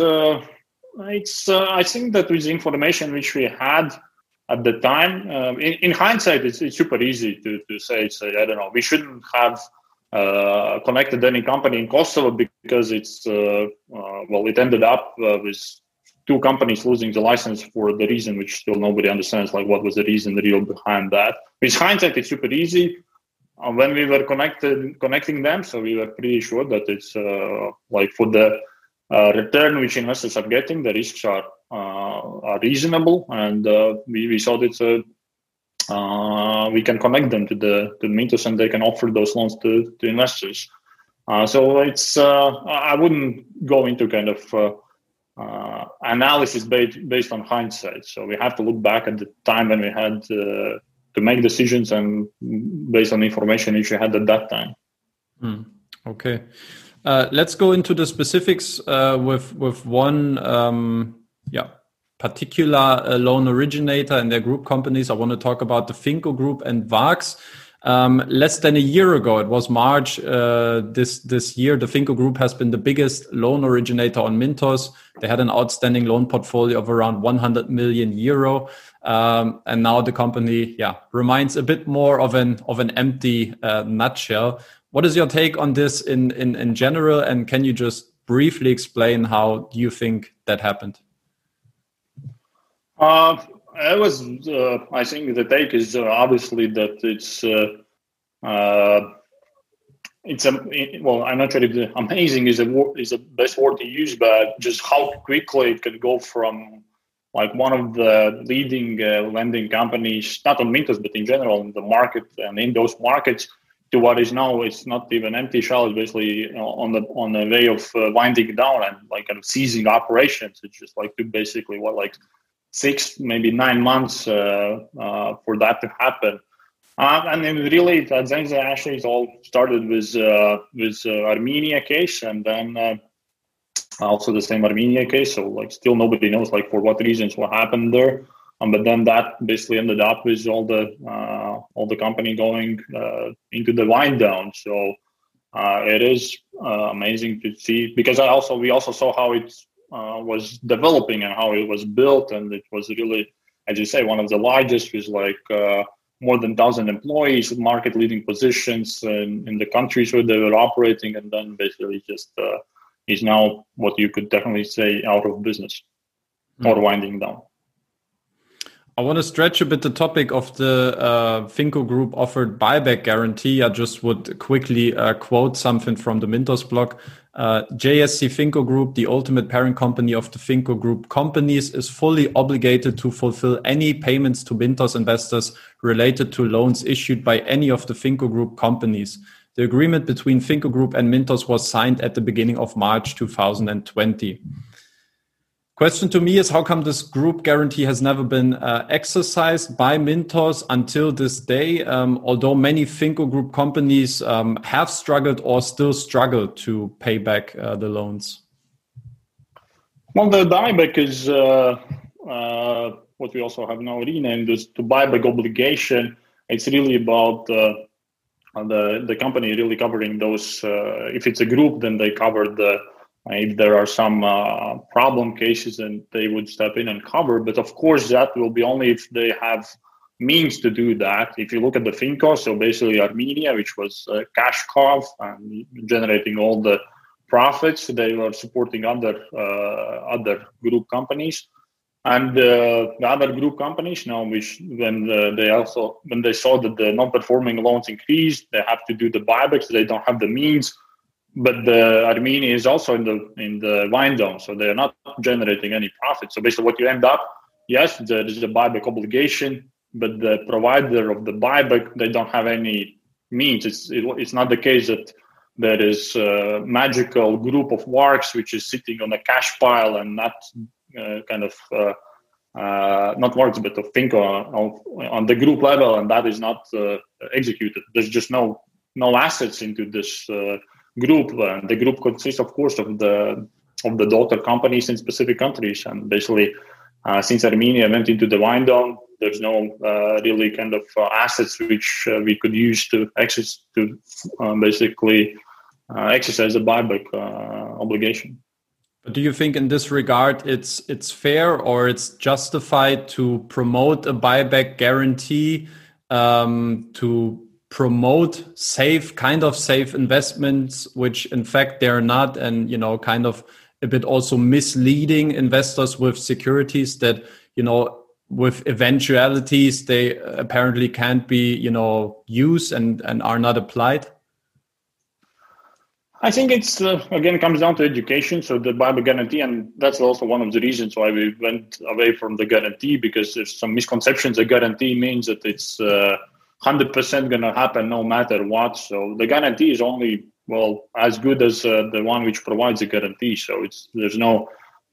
it's I think that with the information which we had at the time. Um, in, in, hindsight, it's, it's, super easy to, to say, say, I don't know, we shouldn't have uh, connected any company in Kosovo because it's, uh, uh, well, it ended up uh, with two companies losing the license for the reason which still nobody understands, like what was the reason real behind that. With hindsight, it's super easy. Uh, when we were connected, connecting them, so we were pretty sure that it's uh, like for the return which investors are getting, the risks are uh, are reasonable, and uh, we, we saw that uh, we can connect them to the to the Mintos, and they can offer those loans to, to investors. so it's I wouldn't go into kind of uh, analysis based based on hindsight. So we have to look back at the time when we had uh, to make decisions and based on information which we had at that time. Mm, okay, uh, let's go into the specifics uh, with with one um, yeah particular uh, loan originator and their group companies. I want to talk about the Finko Group and Varks. Um, less than a year ago, it was March uh, this this year. The Finko Group has been the biggest loan originator on Mintos. They had an outstanding loan portfolio of around 100 million euro, um, and now the company, yeah, reminds a bit more of an of an empty uh, nutshell. What is your take on this in, in in general, and can you just briefly explain how you think that happened? Uh, it was, uh, I think the take is uh, obviously that it's, uh, uh, it's a well. I'm not sure if the amazing is a is the best word to use, but just how quickly it could go from like one of the leading uh, lending companies, not on Mintos, but in general in the market and in those markets, to what is now it's not even empty shell. It's basically you know, on the on the way of uh, winding down and like kind of ceasing operations. It's just like to basically what like six, maybe nine months uh, uh, for that to happen. Uh, and then really, Zenza actually it all started with with Armenia case, and then also the same Armenia case. So like, still nobody knows like for what reasons what happened there. Um, but then that basically ended up with all the uh, all the company going uh, into the wind down. So uh, it is amazing to see because I also we also saw how it's uh, was developing and how it was built, and it was really, as you say, one of the largest with like uh, more than thousand employees, market leading positions in, in the countries where they were operating, and then basically just uh, is now what you could definitely say out of business mm. or winding down. I want to stretch a bit the topic of the uh, Finko Group offered buyback guarantee. I just would quickly uh, quote something from the Mintos blog. Uh, JSC Finko Group, the ultimate parent company of the Finko Group companies, is fully obligated to fulfill any payments to Mintos investors related to loans issued by any of the Finko Group companies. The agreement between Finko Group and Mintos was signed at the beginning of March 2020. Question to me is how come this group guarantee has never been uh, exercised by Mintos until this day, um, although many Finko group companies um, have struggled or still struggle to pay back uh, the loans? Well, the buyback is uh, uh what we also have now renamed is to buyback obligation. It's really about uh, the, the company really covering those. Uh, if it's a group, then they cover the if there are some uh, problem cases, then they would step in and cover. But of course, that will be only if they have means to do that. If you look at the Finko, so basically Armenia, which was a cash cow and generating all the profits, they were supporting other uh, other group companies. And uh, the other group companies now, which when the, they also when they saw that the non-performing loans increased, they have to do the buybacks. They don't have the means but the Armenia is also in the in the wind down, so they are not generating any profit. So basically, what you end up, yes, there is a buyback obligation, but the provider of the buyback they don't have any means. It's it, it's not the case that there is a magical group of Varks which is sitting on a cash pile and not uh, kind of uh, uh, not Varks but of think on, on, the group level, and that is not uh, executed. There's just no no assets into this uh, group. Uh, the group consists, of course, of the of the daughter companies in specific countries, and basically, uh, since Armenia went into the wind down, there's no uh, really kind of uh, assets which uh, we could use to access to um, basically exercise the buyback obligation. But do you think in this regard it's it's fair or it's justified to promote a buyback guarantee um, to promote safe kind of safe investments which in fact they're not and you know kind of a bit also misleading investors with securities that you know with eventualities they apparently can't be you know used and and are not applied I think it's uh, again comes down to education. So the buyback guarantee, and that's also one of the reasons why we went away from the guarantee because there's some misconceptions. A guarantee means that it's uh, 100% going to happen no matter what. So the guarantee is only well as good as uh, the one which provides the guarantee. So it's there's no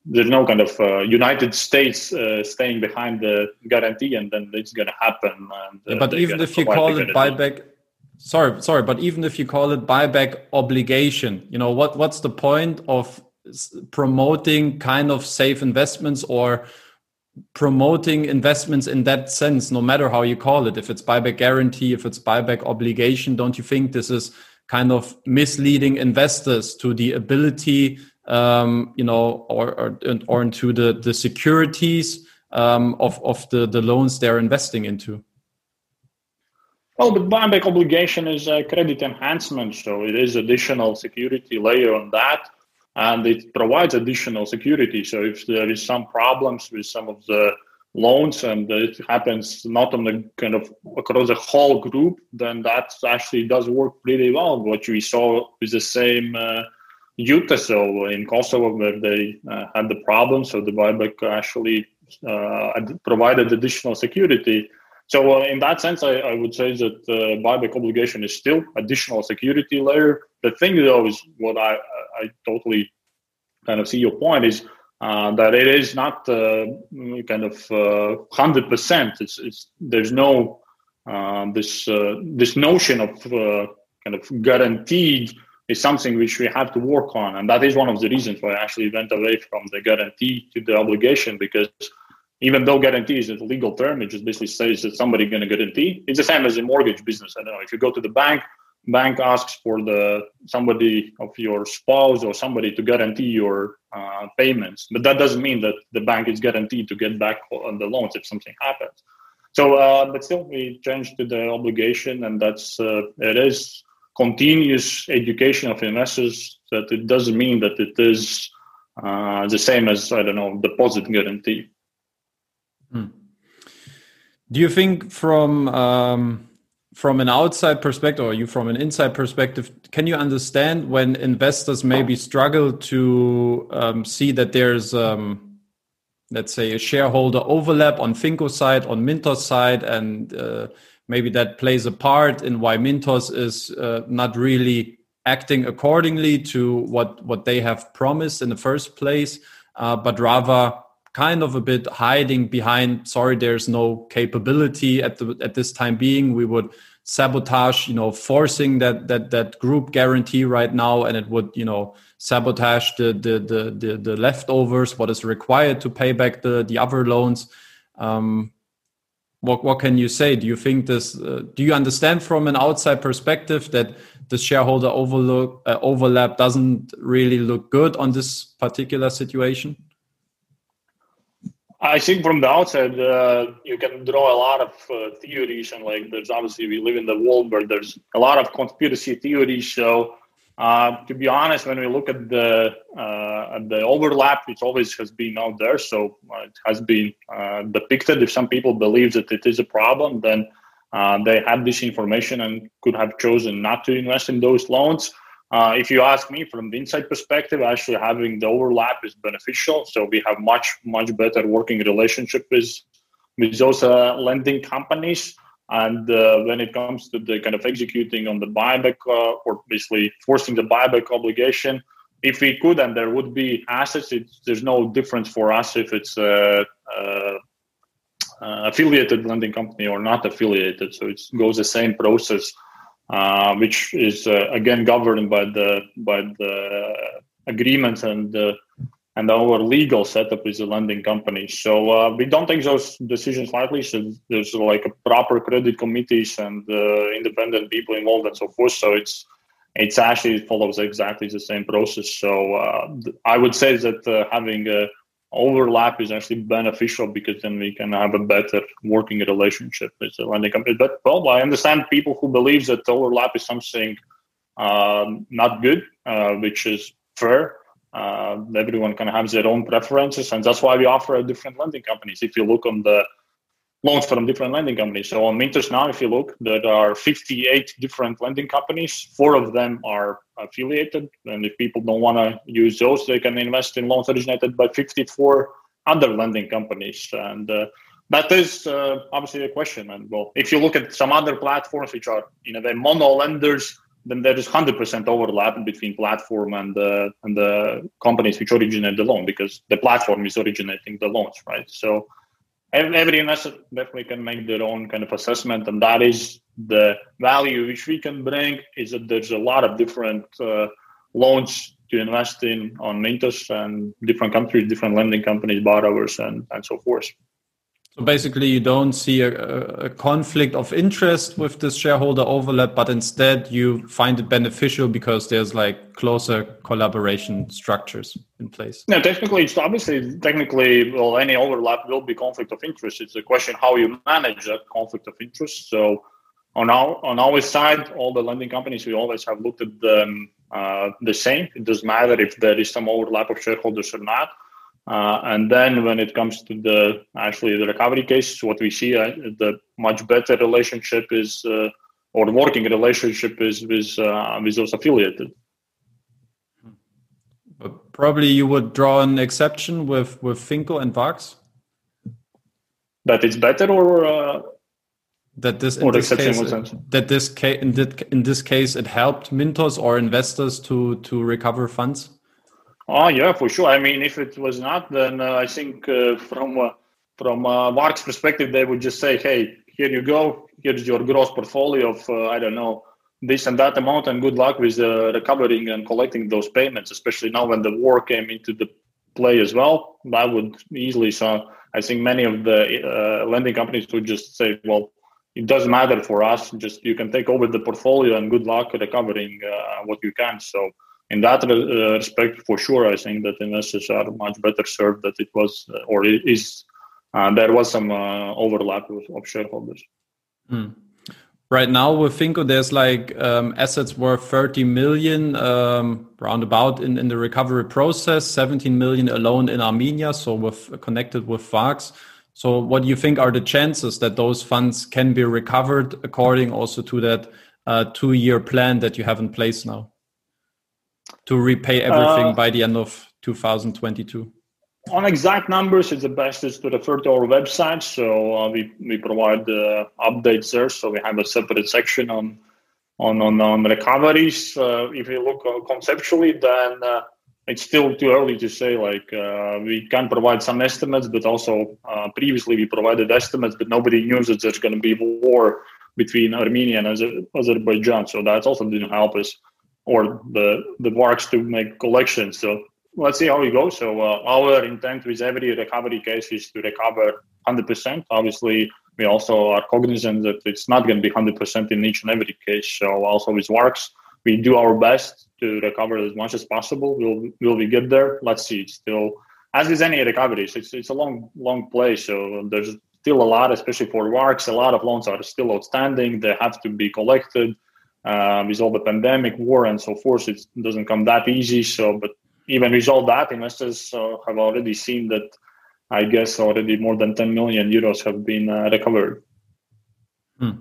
there's no kind of uh, United States uh, staying behind the guarantee, and then it's going to happen. And, yeah, but even if you call it buyback, sorry, sorry, but even if you call it buyback obligation, you know what? What's the point of promoting kind of safe investments or promoting investments in that sense, no matter how you call it? If it's buyback guarantee, if it's buyback obligation, don't you think this is kind of misleading investors to the ability um, you know, or, or, or into the, the securities um, of, of the, the loans they're investing into? Well, the buyback obligation is a credit enhancement, so it is additional security layer on that, and it provides additional security. So if there is some problems with some of the loans and it happens not on the kind of across the whole group, then that actually does work pretty well. What we saw with the same uh, so in Kosovo where they uh, had the problem. So the buyback actually uh, provided additional security. So uh, in that sense, I, I, would say that the buyback obligation is still additional security layer. The thing though is what I, I totally kind of see your point is uh, that it is not uh, kind of uh, hundred percent. It's, it's there's no this this notion of kind of guaranteed is something which we have to work on. And that is one of the reasons why I actually went away from the guarantee to the obligation because even though guarantee is a legal term, it just basically says that somebody going to guarantee. It's the same as a mortgage business. I don't know if you go to the bank, bank asks for the somebody of your spouse or somebody to guarantee your uh, payments, but that doesn't mean that the bank is guaranteed to get back on the loans if something happens. So, uh, but still, we changed to the obligation, and that's uh, it is continuous education of investors that it doesn't mean that it is uh, the same as I don't know deposit guarantee. Hmm. Do you think from um, from an outside perspective, or you from an inside perspective, can you understand when investors maybe struggle to um, see that there's um, let's say a shareholder overlap on Finko side, on Mintos side, and uh, maybe that plays a part in why Mintos is uh, not really acting accordingly to what what they have promised in the first place, uh, but rather kind of a bit hiding behind. Sorry, there's no capability at the at this time being. We would sabotage, you know, forcing that that that group guarantee right now, and it would you know sabotage the the the the, the leftovers, what is required to pay back the the other loans. Um, what what can you say? Do you think this? Uh, do you understand from an outside perspective that the shareholder overlook uh, overlap doesn't really look good on this particular situation? I think from the outside, uh, you can draw a lot of uh, theories, and like there's obviously we live in the world where there's a lot of conspiracy theories. So uh, to be honest, when we look at the uh, at the overlap, it always has been out there. So uh, it has been uh, depicted. If some people believe that it is a problem, then they had this information and could have chosen not to invest in those loans. Uh, if you ask me, from the inside perspective, actually having the overlap is beneficial. So we have much much better working relationship with with those lending companies. And uh, when it comes to the kind of executing on the buyback uh, or basically forcing the buyback obligation, if we could and there would be assets, there's no difference for us if it's a, a, a, affiliated lending company or not affiliated. So it goes the same process, uh, which is uh, again governed by the by the agreements and the and our legal setup is a lending company. So uh, we don't take those decisions lightly. So there's like a proper credit committees and uh, independent people involved and so forth. So it's it's actually follows exactly the same process. So uh, I would say that uh, having a overlap is actually beneficial because then we can have a better working relationship with the lending company. But well, I understand people who believe that overlap is something um, not good, uh, which is fair uh, everyone can have their own preferences, and that's why we offer different lending companies. If you look on the loans from different lending companies, so on Mintos now, if you look, there are 58 different lending companies. Four of them are affiliated, and if people don't want to use those, they can invest in loans originated by 54 other lending companies, and uh, that is uh, obviously a question. And well, if you look at some other platforms which are in a way mono lenders then there is 100% overlap between platform and the and the companies which originate the loan because the platform is originating the loans, right? So every investor definitely can make their own kind of assessment, and that is the value which we can bring. Is that there's a lot of different uh, loans to invest in on Mintos and different countries, different lending companies, borrowers, and and so forth. So basically, you don't see a, a, conflict of interest with this shareholder overlap, but instead you find it beneficial because there's like closer collaboration structures in place. No, technically, it's obviously technically, well, any overlap will be conflict of interest. It's a question how you manage that conflict of interest. So on our on our side, all the lending companies, we always have looked at them uh, the same. It doesn't matter if there is some overlap of shareholders or not uh, and then when it comes to the actually the recovery cases, what we see uh, the much better relationship is uh, or working relationship is with uh, with those affiliated. But probably you would draw an exception with with Finko and Varks. That it's better, or uh, that this in this case that this case in, in this case it helped Mintos or investors to to recover funds. Oh yeah, for sure. I mean, if it was not, then uh, I think uh, from uh, from uh, Varks' perspective, they would just say, "Hey, here you go. Here's your gross portfolio of uh, I don't know this and that amount, and good luck with uh, recovering and collecting those payments." Especially now when the war came into the play as well, that would easily. So I think many of the uh, lending companies would just say, "Well." It doesn't matter for us. Just you can take over the portfolio and good luck recovering what you can. So in that uh, respect, for sure, I think that investors are much better served that it was uh, or it is uh, there was some overlap of, of shareholders. Mm. Right now with Finko, there's like um, assets worth 30 million um, roundabout in, in the recovery process, 17 million alone in Armenia, so with connected with Varks. So what do you think are the chances that those funds can be recovered according also to that uh, two-year plan that you have in place now? To repay everything uh, by the end of 2022? On exact numbers, it's the best is to refer to our website. So uh, we we provide uh, updates there. So we have a separate section on on on, on recoveries. Uh, if you look uh, conceptually, then uh, it's still too early to say. Like we can provide some estimates, but also previously we provided estimates, but nobody knew that there's going to be war between Armenia and Azerbaijan. So that also didn't help us or the the Varks to make collections. So let's see how it goes. So uh, our intent with every recovery case is to recover 100%. Obviously, we also are cognizant that it's not going to be 100% in each and every case. So also with Varks, we do our best to recover as much as possible. Will will we get there? Let's see. It's still as with any recoveries, it's it's a long long play. So there's still a lot, especially for Varks. A lot of loans are still outstanding. They have to be collected uh, with all the pandemic, war, and so forth, it doesn't come that easy. So, but even with all that, investors uh, have already seen that. I guess already more than 10 million euros have been uh, recovered. Hmm.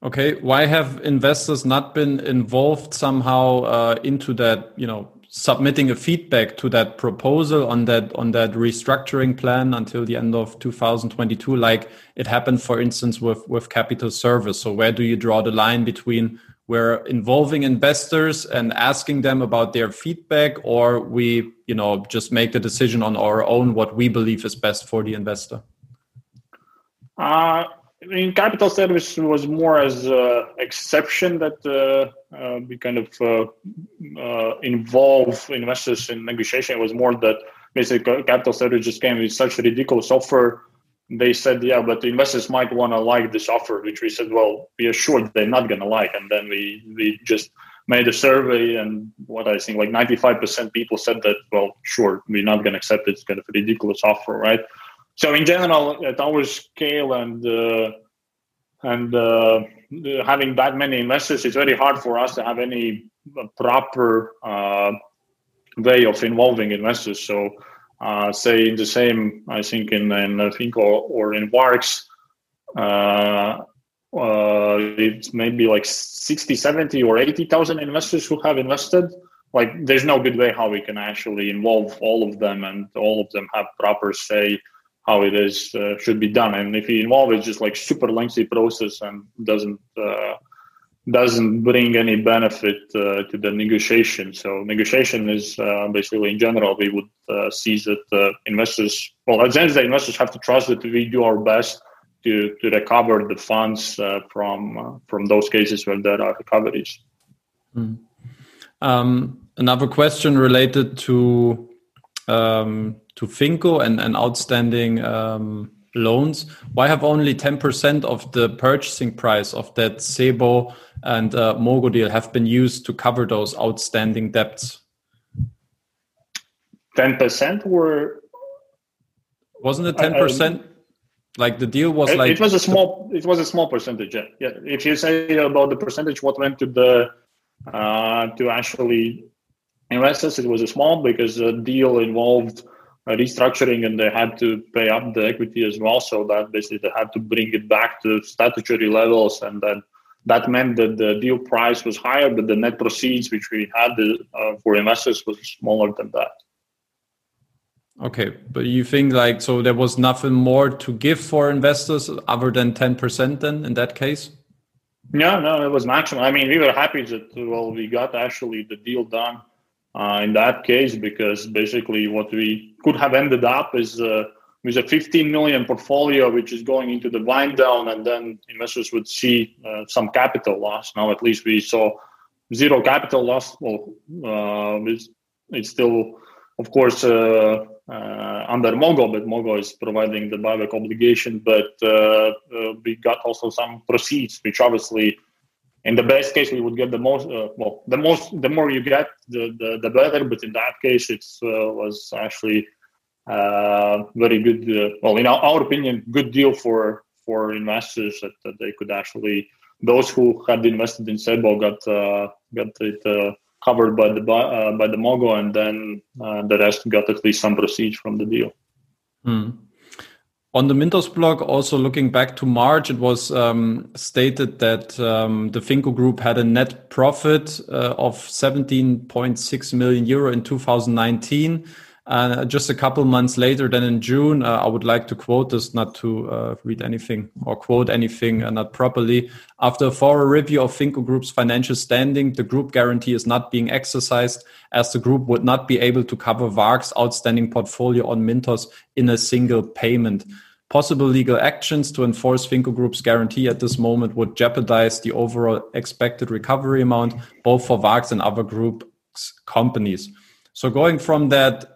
Okay, why have investors not been involved somehow uh, into that? You know, submitting a feedback to that proposal on that on that restructuring plan until the end of 2022 like it happened for instance with with capital service so where do you draw the line between we're involving investors and asking them about their feedback or we you know just make the decision on our own what we believe is best for the investor uh, I mean, capital service was more as an exception that uh, uh, we kind of uh, uh, involve investors in negotiation. It was more that basically capital service just came with such a ridiculous offer they said, yeah, but the investors might want to like this offer, which we said, well, we are sure they're not going to like. And then we, we just made a survey and what I think like 95% people said that, well, sure, we're not going to accept it. It's kind of a ridiculous offer, right? So in general, at our scale and, uh, and uh, having that many investors, it's very hard for us to have any proper uh, way of involving investors. So uh, say in the same, I think in, in I think or, or in Varks, uh, uh, it's maybe like 60, 70 or 80,000 investors who have invested. Like there's no good way how we can actually involve all of them and all of them have proper say how it is uh, should be done. And if you involve it's just like super lengthy process and doesn't uh, doesn't bring any benefit uh, to the negotiation. So negotiation is uh, basically in general we would uh, see that uh, investors, well, at the end of the investors have to trust that we do our best to to recover the funds uh, from uh, from those cases where there are recoveries. Mm. Um, another question related to um, to Finko and, and outstanding um, loans. Why have only 10% of the purchasing price of that Sebo and uh, Mogo deal have been used to cover those outstanding debts? 10% were. Wasn't it 10%? like the deal was it, like it was a small it was a small percentage yeah. yeah if you say about the percentage what went to the uh, to actually investors it was a small because the deal involved restructuring and they had to pay up the equity as well. So that basically they had to bring it back to statutory levels, and then that meant that the deal price was higher, but the net proceeds which we had uh, for investors was smaller than that. Okay, but you think like so there was nothing more to give for investors other than ten percent then in that case? No, no, it was maximum. I mean, we were happy that well we got actually the deal done uh, in that case because basically what we could have ended up is uh, with a 15 million portfolio which is going into the wind down and then investors would see uh, some capital loss. Now at least we saw zero capital loss. Well uh, it's, it's, still of course uh, uh, under mogo but mogo is providing the buyback obligation. But we got also some proceeds which obviously in the best case we would get the most uh, well the most the more you get the the, the better. But in that case it uh, was actually uh, very good uh, well in our, our, opinion good deal for for investors that, that, they could actually those who had invested in Sebo got uh, got it uh, covered by the by the Mogo and then the rest got at least some proceeds from the deal. Hmm. On the Mintos blog, also looking back to March, it was um, stated that um, the Finko Group had a net profit uh, of 17.6 million euro in 2019. Uh, just a couple months later than in June, uh, I would like to quote this, not to uh, read anything or quote anything uh, not properly. After a thorough review of Finko Group's financial standing, the group guarantee is not being exercised as the group would not be able to cover Varks' outstanding portfolio on Mintos in a single payment. Possible legal actions to enforce Finko Group's guarantee at this moment would jeopardize the overall expected recovery amount, both for Varks' and other group companies. So going from that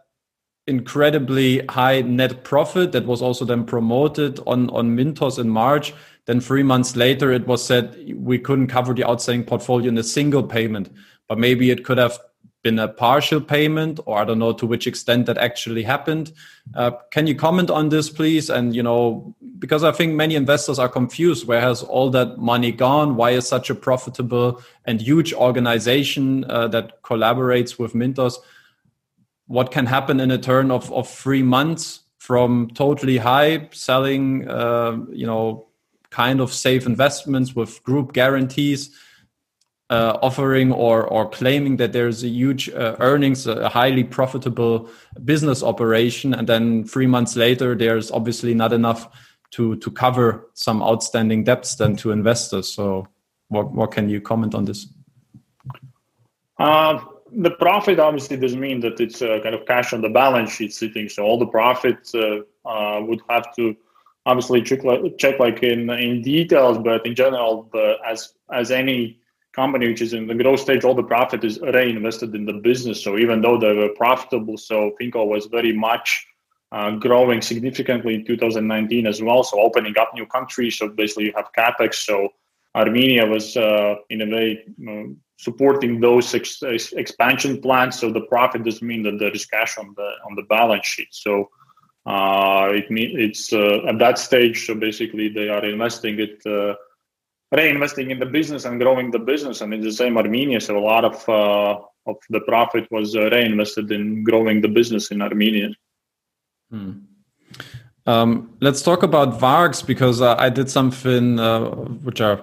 incredibly high net profit that was also then promoted on, on Mintos in March. Then three months later, it was said we couldn't cover the outstanding portfolio in a single payment, but maybe it could have been a partial payment, or I don't know to which extent that actually happened. Uh, can you comment on this, please? And you know, because I think many investors are confused. Where has all that money gone? Why is such a profitable and huge organization uh, that collaborates with Mintos? What can happen in a turn of, of three months from totally high selling, uh, you know, kind of safe investments with group guarantees, uh, offering or or claiming that there's a huge uh, earnings, a highly profitable business operation, and then three months later, there's obviously not enough to to cover some outstanding debts then to investors. So, what what can you comment on this? Uh, the profit obviously doesn't mean that it's uh, kind of cash on the balance sheet sitting. So all the profits uh, uh, would have to obviously check like, check like in in details, but in general, the, as as any company which is in the growth stage, all the profit is reinvested in the business. So even though they were profitable, so Finko was very much uh, growing significantly in 2019 as well. So opening up new countries. So basically, you have capex. So Armenia was uh, in a way supporting those ex- expansion plans. So the profit doesn't mean that there is cash on the on the balance sheet. So uh, it mean it's uh, at that stage. So basically, they are investing it, uh, reinvesting in the business and growing the business. And it's the same Armenia. So a lot of uh, of the profit was uh, reinvested in growing the business in Armenia. Hmm. Um, let's talk about Varks because uh, I did something which are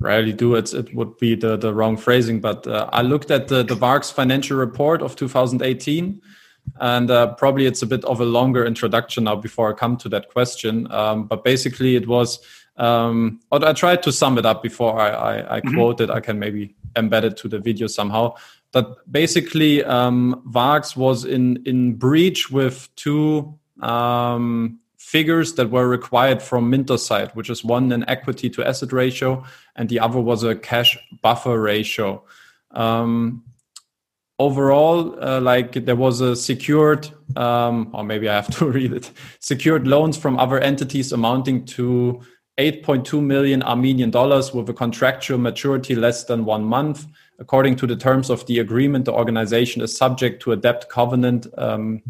rarely do it it would be the the wrong phrasing but uh, i looked at the the Varks' financial report of 2018 and uh, probably it's a bit of a longer introduction now before i come to that question um, but basically it was Um, I tried to sum it up before I, I, I mm-hmm. quote it. I can maybe embed it to the video somehow. But basically, um, Varks was in in breach with two um, figures that were required from Mintos side, which is one an equity to asset ratio, and the other was a cash buffer ratio. Um, overall, uh, like there was a secured, um, or maybe I have to [laughs] read it, secured loans from other entities amounting to 8.2 million Armenian dollars with a contractual maturity less than one month. According to the terms of the agreement, the organization is subject to a debt covenant um,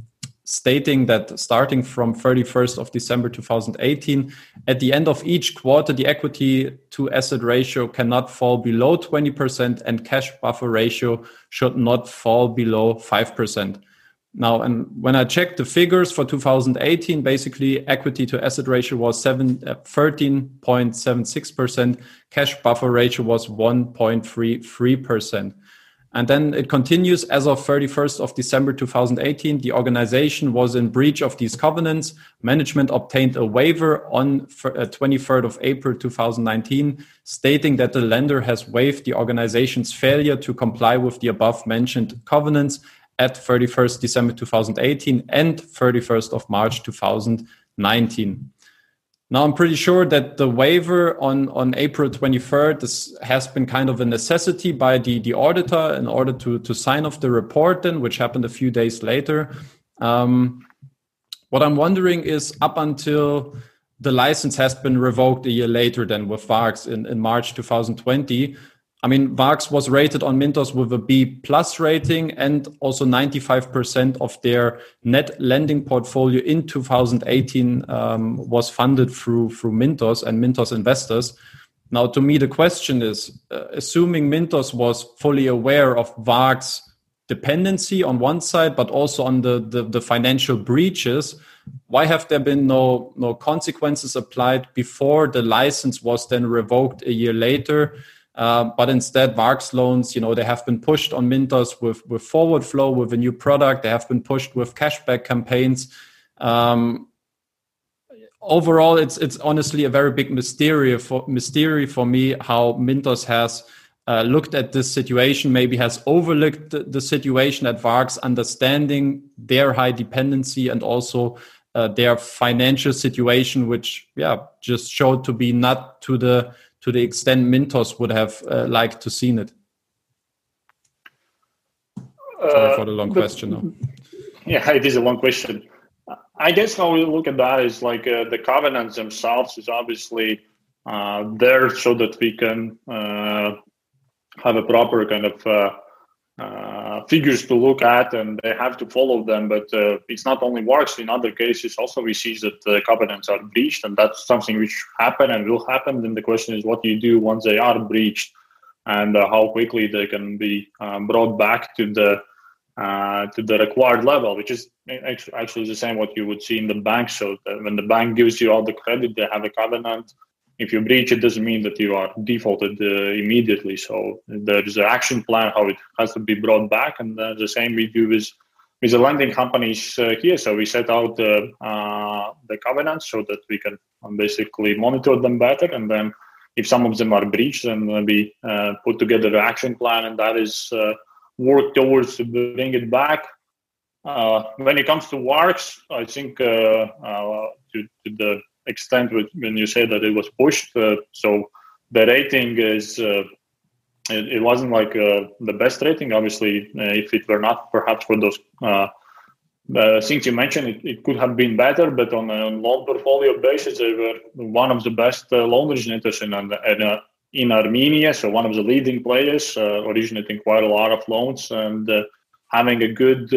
stating that starting from 31st of December 2018, at the end of each quarter, the equity to asset ratio cannot fall below 20% and cash buffer ratio should not fall below 5%. Now, and when I checked the figures for 2018, basically equity to asset ratio was 7, uh, 13.76%, cash buffer ratio was 1.33%. And then it continues as of 31st of December 2018, the organization was in breach of these covenants. Management obtained a waiver on 23rd uh, of April 2019, stating that the lender has waived the organization's failure to comply with the above mentioned covenants at 31st December 2018 and 31st of March 2019. Now, I'm pretty sure that the waiver on, on April 23rd this has been kind of a necessity by the, the auditor in order to, to sign off the report, then, which happened a few days later. Um, what I'm wondering is up until the license has been revoked a year later than with Varks in, in March 2020, I mean, Varks was rated on Mintos with a B plus rating, and also 95% of their net lending portfolio in 2018 um, was funded through through Mintos and Mintos investors. Now, to me, the question is: uh, assuming Mintos was fully aware of Varks dependency on one side, but also on the, the, the financial breaches, why have there been no no consequences applied before the license was then revoked a year later? Uh, but instead, Varks loans, you know, they have been pushed on Mintos with, with forward flow, with a new product. They have been pushed with cashback campaigns. Um, overall, it's it's honestly a very big mystery for mystery for me how Mintos has uh, looked at this situation, maybe has overlooked the, the situation at Varks, understanding their high dependency and also uh, their financial situation, which yeah just showed to be not to the to the extent Mintos would have uh, liked to seen it? Sorry for the long uh, question. Though. [laughs] Yeah, it is a long question. I guess how we look at that is like uh, the covenants themselves is obviously uh, there so that we can uh, have a proper kind of uh, uh, figures to look at and they have to follow them. But uh, it's not only Varks. In other cases, also we see that the covenants are breached, and that's something which happen and will happen. Then the question is, what you do once they are breached, and uh, how quickly they can be um, brought back to the uh, to the required level, which is actually the same what you would see in the bank. So when the bank gives you all the credit, they have a covenant if you breach it doesn't mean that you are defaulted uh, immediately. So there is an action plan how it has to be brought back. And uh, the same we do with with the lending companies uh, here. So we set out uh, the covenants so that we can basically monitor them better. And then if some of them are breached then we uh, put together an action plan and that is uh, work towards to bring it back. When it comes to Varks, I think to, to the extent when you say that it was pushed. Uh, so the rating is uh, it, it, wasn't like uh, the best rating. Obviously, if it were not perhaps for those uh, things you mentioned, it, it, could have been better, but on a loan portfolio basis, they were one of the best uh, loan originators in, in, uh, in, Armenia. So one of the leading players, originating quite a lot of loans and having a good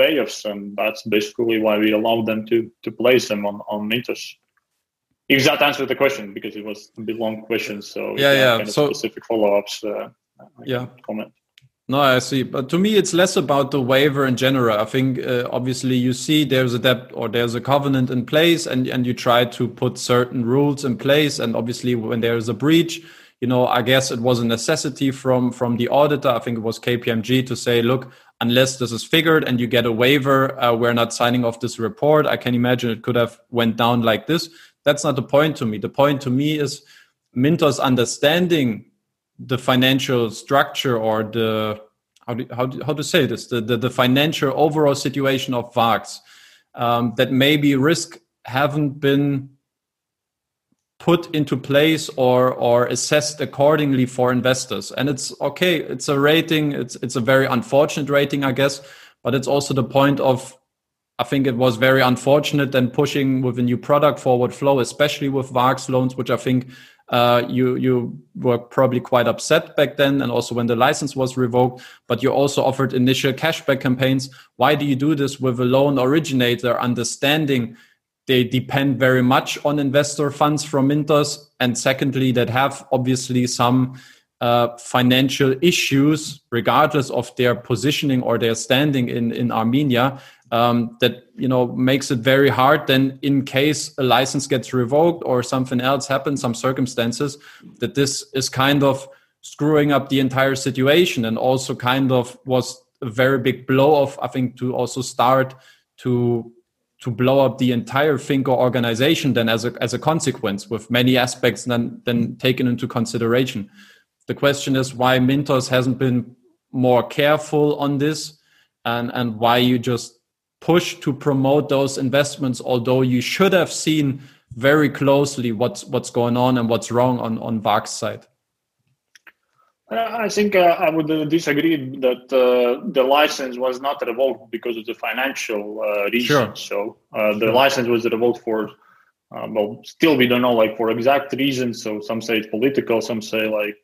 payoffs. And that's basically why we allowed them to to place them on, on Mintos if that answered the question because it was a bit long question so yeah yeah kind of so specific follow-ups uh, yeah. comment. No i see but to me it's less about the waiver in general. I think uh, obviously you see there's a debt or there's a covenant in place and and you try to put certain rules in place. And obviously when there is a breach you know i guess it was a necessity from from the auditor. I think it was kpmg to say look unless this is figured and you get a waiver uh, we're not signing off this report. I can imagine it could have went down like this that's not the point to me. The point to me is Mintos understanding the financial structure or the how do, how, do, how to say this the, the, the financial overall situation of Varks um, that maybe risk haven't been put into place or or assessed accordingly for investors and it's okay it's a rating it's it's a very unfortunate rating i guess but it's also the point of i think it was very unfortunate then pushing with a new product forward flow especially with Varks loans which i think uh, you you were probably quite upset back then, and also when the license was revoked. But you also offered initial cashback campaigns. Why do you do this with a loan originator, understanding they depend very much on investor funds from Mintos, and secondly, that have obviously some uh, financial issues, regardless of their positioning or their standing in in Armenia um, that you know makes it very hard then in case a license gets revoked or something else happens some circumstances that this is kind of screwing up the entire situation and also kind of was a very big blow of i think to also start to to blow up the entire Finko organization then as a as a consequence with many aspects then then taken into consideration. The question is why mintos hasn't been more careful on this and and why you just push to promote those investments, although you should have seen very closely what's what's going on and what's wrong on on Varks side. Uh, I think uh, I would uh, disagree that uh, the license was not revoked because of the financial uh, reason. Sure. So uh, the sure. license was revoked for, well, still we don't know like for exact reasons. So some say it's political, some say like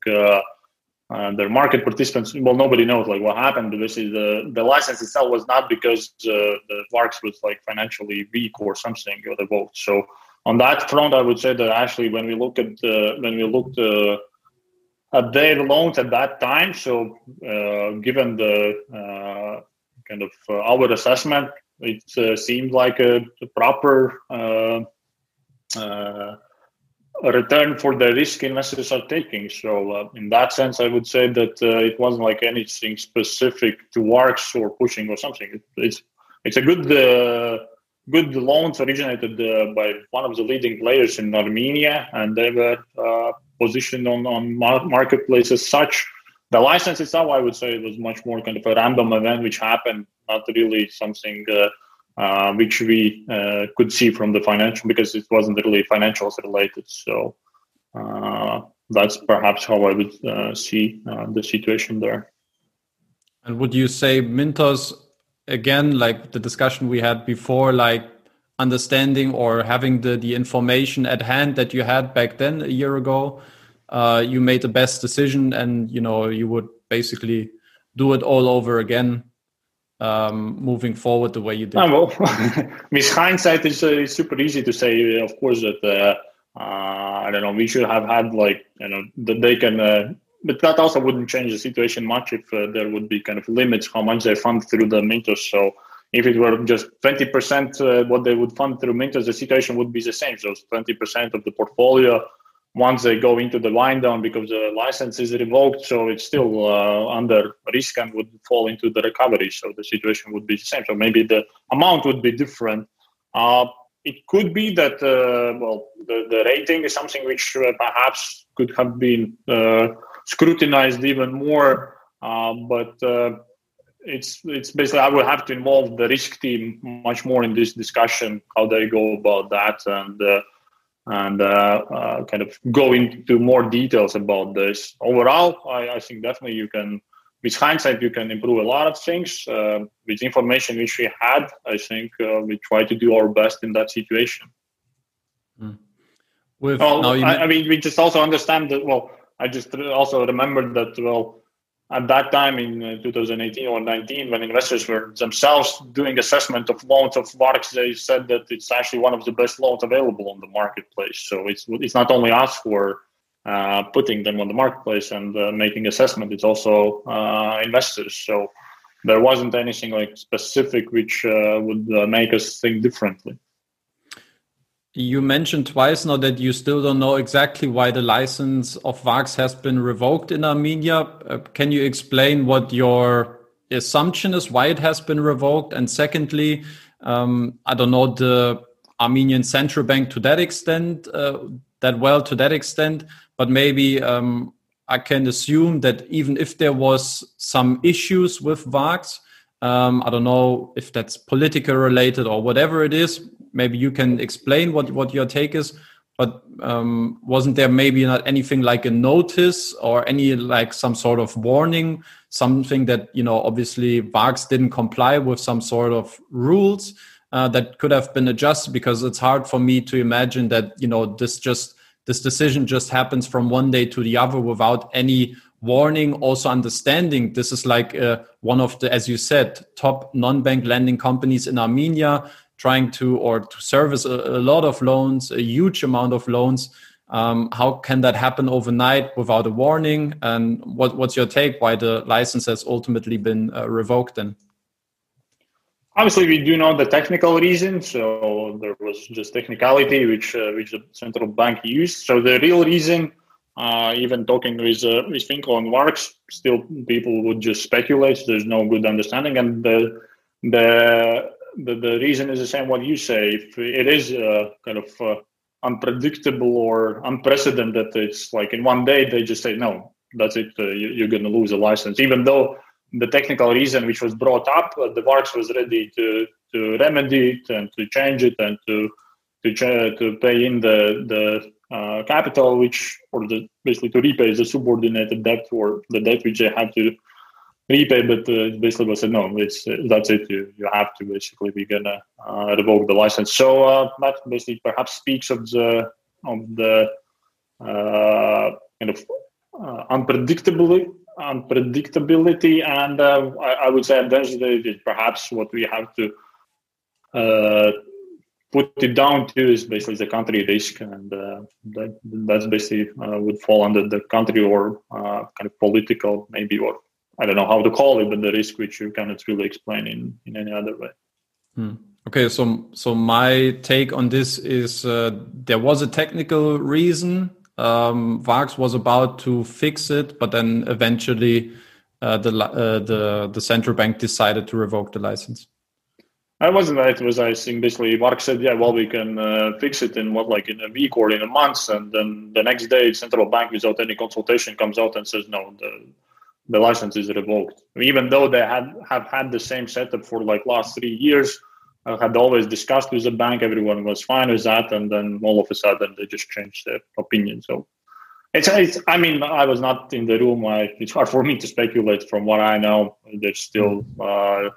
uh, their market participants. Well nobody knows like what happened. This is the the license itself was not because uh, the Varks was like financially weak or something or the vote. So on that front i would say that actually when we look at uh, when we looked uh, at their loans at that time so uh, given the uh, kind of our assessment it seemed like a, a proper return for the risk investors are taking. So uh, in that sense, I would say that uh, it wasn't like anything specific to Varks or pushing or something. It, it's it's a good uh, good loans originated uh, by one of the leading players in Armenia, and they were uh, positioned on on marketplace as such. The license itself, I would say, it was much more kind of a random event which happened, not really something uh, which we uh, could see from the financial because it wasn't really financials related. So uh, that's perhaps how I would uh, see uh, the situation there. And would you say Mintos again, like the discussion we had before, like understanding or having the the information at hand that you had back then a year ago, uh, you made the best decision, and you know you would basically do it all over again um, moving forward the way you did? Oh, well, [laughs] with hindsight, it's, uh, it's super easy to say, of course, that uh, uh, I don't know, we should have had like, you know, that they can, uh, but that also wouldn't change the situation much if uh, there would be kind of limits how much they fund through the Mintos. So if it were just 20% uh, what they would fund through Mintos, the situation would be the same. So 20% of the portfolio once they go into the wind down because the license is revoked, so it's still uh, under risk and would fall into the recovery. So the situation would be the same. So maybe the amount would be different. Uh, it could be that uh, well, the, the rating is something which uh, perhaps could have been uh, scrutinized even more, uh, but. it's it's basically I will have to involve the risk team much more in this discussion how they go about that and and uh, uh, kind of go into more details about this. Overall, I, I, think definitely you can, with hindsight, you can improve a lot of things. Uh, with information which we had, I think uh, we try to do our best in that situation. Mm. With, well, I, I mean, we just also understand that. Well, I just also remembered that. Well, at that time in uh, 2018 or 19 when investors were themselves doing assessment of loans of Varks they said that it's actually one of the best loans available on the marketplace. So it's it's not only us for uh, putting them on the marketplace and uh, making assessment it's also uh, investors. So there wasn't anything like specific which uh, would uh, make us think differently you mentioned twice now that you still don't know exactly why the license of Varks has been revoked in Armenia. Uh, can you explain what your assumption is, why it has been revoked? And secondly, um, I don't know the Armenian central bank to that extent, uh, that well to that extent, but maybe um, I can assume that even if there was some issues with Varks, um, I don't know if that's political related or whatever it is. Maybe you can explain what, what your take is. But um, wasn't there maybe not anything like a notice or any like some sort of warning, something that you know obviously Varks didn't comply with some sort of rules uh, that could have been adjusted? Because it's hard for me to imagine that you know this just this decision just happens from one day to the other without any warning also understanding this is like uh, one of the as you said top non-bank lending companies in armenia trying to or to service a, a lot of loans a huge amount of loans um, how can that happen overnight without a warning and what, what's your take why the license has ultimately been uh, revoked then Obviously, we do know the technical reason. So there was just technicality which uh, which the central bank used. So the real reason, uh, even talking with uh, with Finko and Varks, still people would just speculate. There's no good understanding, and the the the, the reason is the same what you say. If it is uh, kind of uh, unpredictable or unprecedented, it's like in one day they just say no, that's it. Uh, you, are going to lose a license, even though the technical reason which was brought up, uh, the Varks was ready to to remedy it and to change it and to to ch- to pay in the the uh, capital, which or the basically to repay the subordinated debt or the debt which they have to repay. But uh, basically was said no, it's uh, that's it. You you have to basically be gonna uh, revoke the license. So uh, that basically perhaps speaks of the of the kind of unpredictability unpredictability, and uh, I, I, would say eventually is perhaps what we have to uh, put it down to is basically the country risk, and uh, that that's basically uh, would fall under the country or uh, kind of political, maybe or I don't know how to call it, but the risk which you cannot really explain in in any other way. Hmm. Okay, so so my take on this is uh, there was a technical reason um, Varks was about to fix it, but then eventually uh, the uh, the the central bank decided to revoke the license. I wasn't that. It was I think basically Varks said, yeah, well, we can uh, fix it in what like in a week or in a month, and then the next day, central bank without any consultation comes out and says, no, the the license is revoked. Even though they had have had the same setup for like last three years I had always discussed with the bank. Everyone was fine with that, and then all of a sudden they just changed their opinion. So it's, it's I mean, I was not in the room. I, it's hard for me to speculate. From what I know, there's still uh,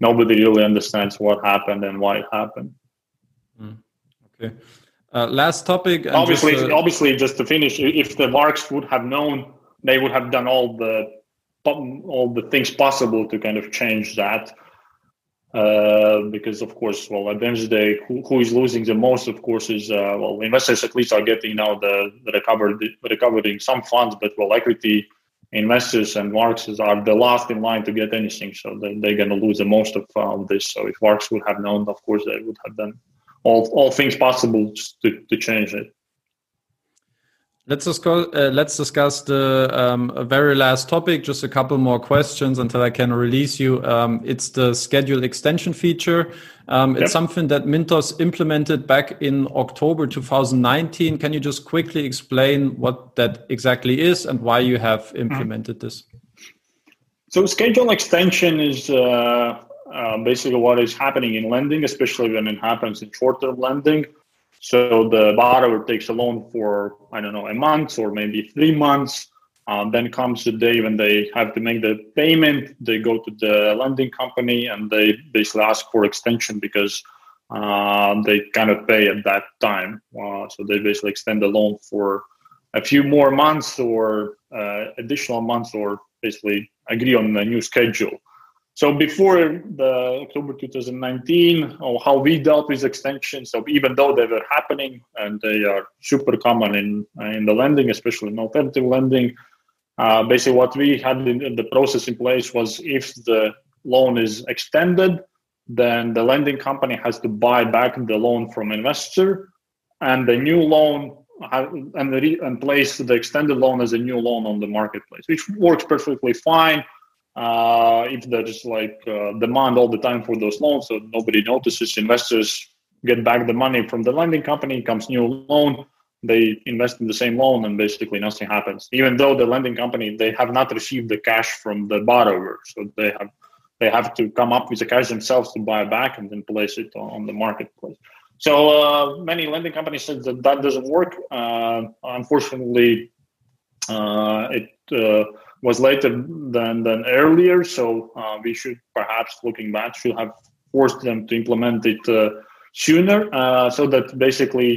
nobody really understands what happened and why it happened. Mm. Okay. Uh, last topic. Obviously, just, uh, obviously, just to finish, if the Varks would have known, they would have done all the all the things possible to kind of change that uh, because of course, well, at the end of the day, who, who is losing the most, of course, is uh, well, investors at least are getting now the, the recovered recovering some funds, but well, equity investors and Varks are the last in line to get anything, so they, they're going to lose the most of, uh, this. So if Varks would have known, of course, they would have done all all things possible to to change it. Let's discuss, uh, let's discuss the um, very last topic. Just a couple more questions until I can release you. Um, it's the schedule extension feature. Um, yep. It's something that Mintos implemented back in October 2019. Can you just quickly explain what that exactly is and why you have mm-hmm. implemented this? So, schedule extension is uh, uh, basically what is happening in lending, especially when it happens in short term lending so the borrower takes a loan for, I don't know, a month or maybe three months. Uh, then comes the day when they have to make the payment. They go to the lending company and they basically ask for extension because uh, they cannot pay at that time. Uh, so they basically extend the loan for a few more months or uh, additional months or basically agree on a new schedule. So before the October 2019, or how we dealt with extensions, so even though they were happening and they are super common in in the lending, especially in alternative lending, uh, basically what we had in, in, the process in place was if the loan is extended, then the lending company has to buy back the loan from investor, and the new loan and, the, and place the extended loan as a new loan on the marketplace, which works perfectly fine uh, if there's like uh, demand all the time for those loans, so nobody notices, investors get back the money from the lending company, comes new loan, they invest in the same loan, and basically nothing happens. Even though the lending company they have not received the cash from the borrower, so they have they have to come up with the cash themselves to buy back and then place it on the marketplace. So uh, many lending companies said that that doesn't work. Uh, unfortunately, uh, it uh, was later than than earlier. So uh, we should perhaps, looking back, should have forced them to implement it uh, sooner, so that basically.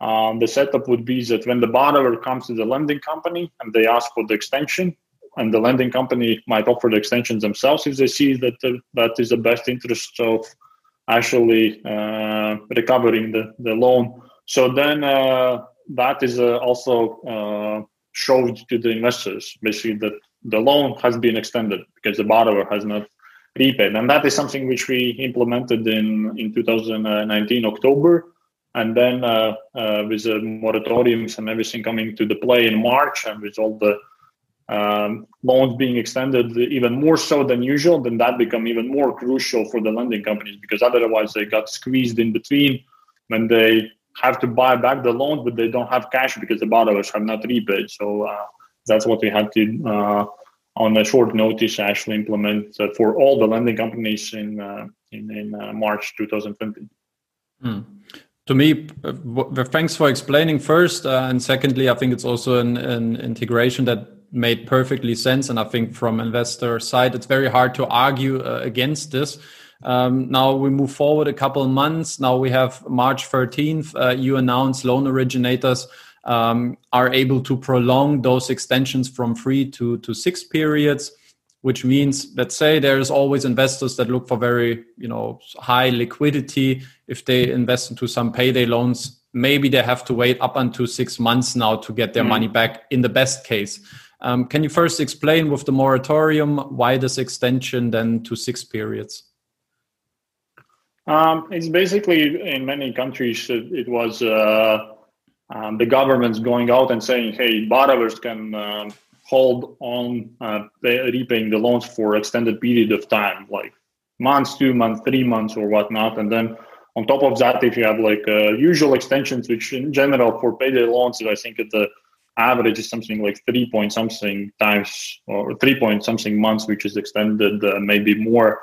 Um, the setup would be that when the borrower comes to the lending company and they ask for the extension, and the lending company might offer the extensions themselves if they see that the, that is the best interest of actually uh, recovering the, the loan. So then uh, that is uh, also uh, showed to the investors, basically that the loan has been extended because the borrower has not repaid. And that is something which we implemented in, in 2019 October. And then uh, uh, with the moratoriums and everything coming to the play in March and with all the um, loans being extended even more so than usual, then that become even more crucial for the lending companies because otherwise they got squeezed in between when they have to buy back the loans, but they don't have cash because the borrowers have not repaid. So uh, that's what we had to, uh, on a short notice, actually implement uh, for all the lending companies in uh, in, in uh, March 2020. Hmm to me, uh, thanks for explaining first, and secondly, I think it's also an, an, integration that made perfectly sense. And I think from investor side, it's very hard to argue against this. Um, now we move forward a couple of months. Now we have March 13th. Uh, you announce loan originators um, are able to prolong those extensions from three to, to six periods, which means, let's say there's always investors that look for very, you know, high liquidity. If they invest into some payday loans, maybe they have to wait up until six months now to get their mm. money back in the best case. Um, can you first explain with the moratorium why this extension then to six periods? Um, it's basically in many countries it, it was uh, um, the governments going out and saying, "Hey, borrowers can uh, hold on uh, repaying the loans for extended period of time, like months, two months, three months, or whatnot." And then on top of that, if you have like uh, usual extensions, which in general for payday loans, I think at the average is something like three point something times or three point something months, which is extended uh, maybe more.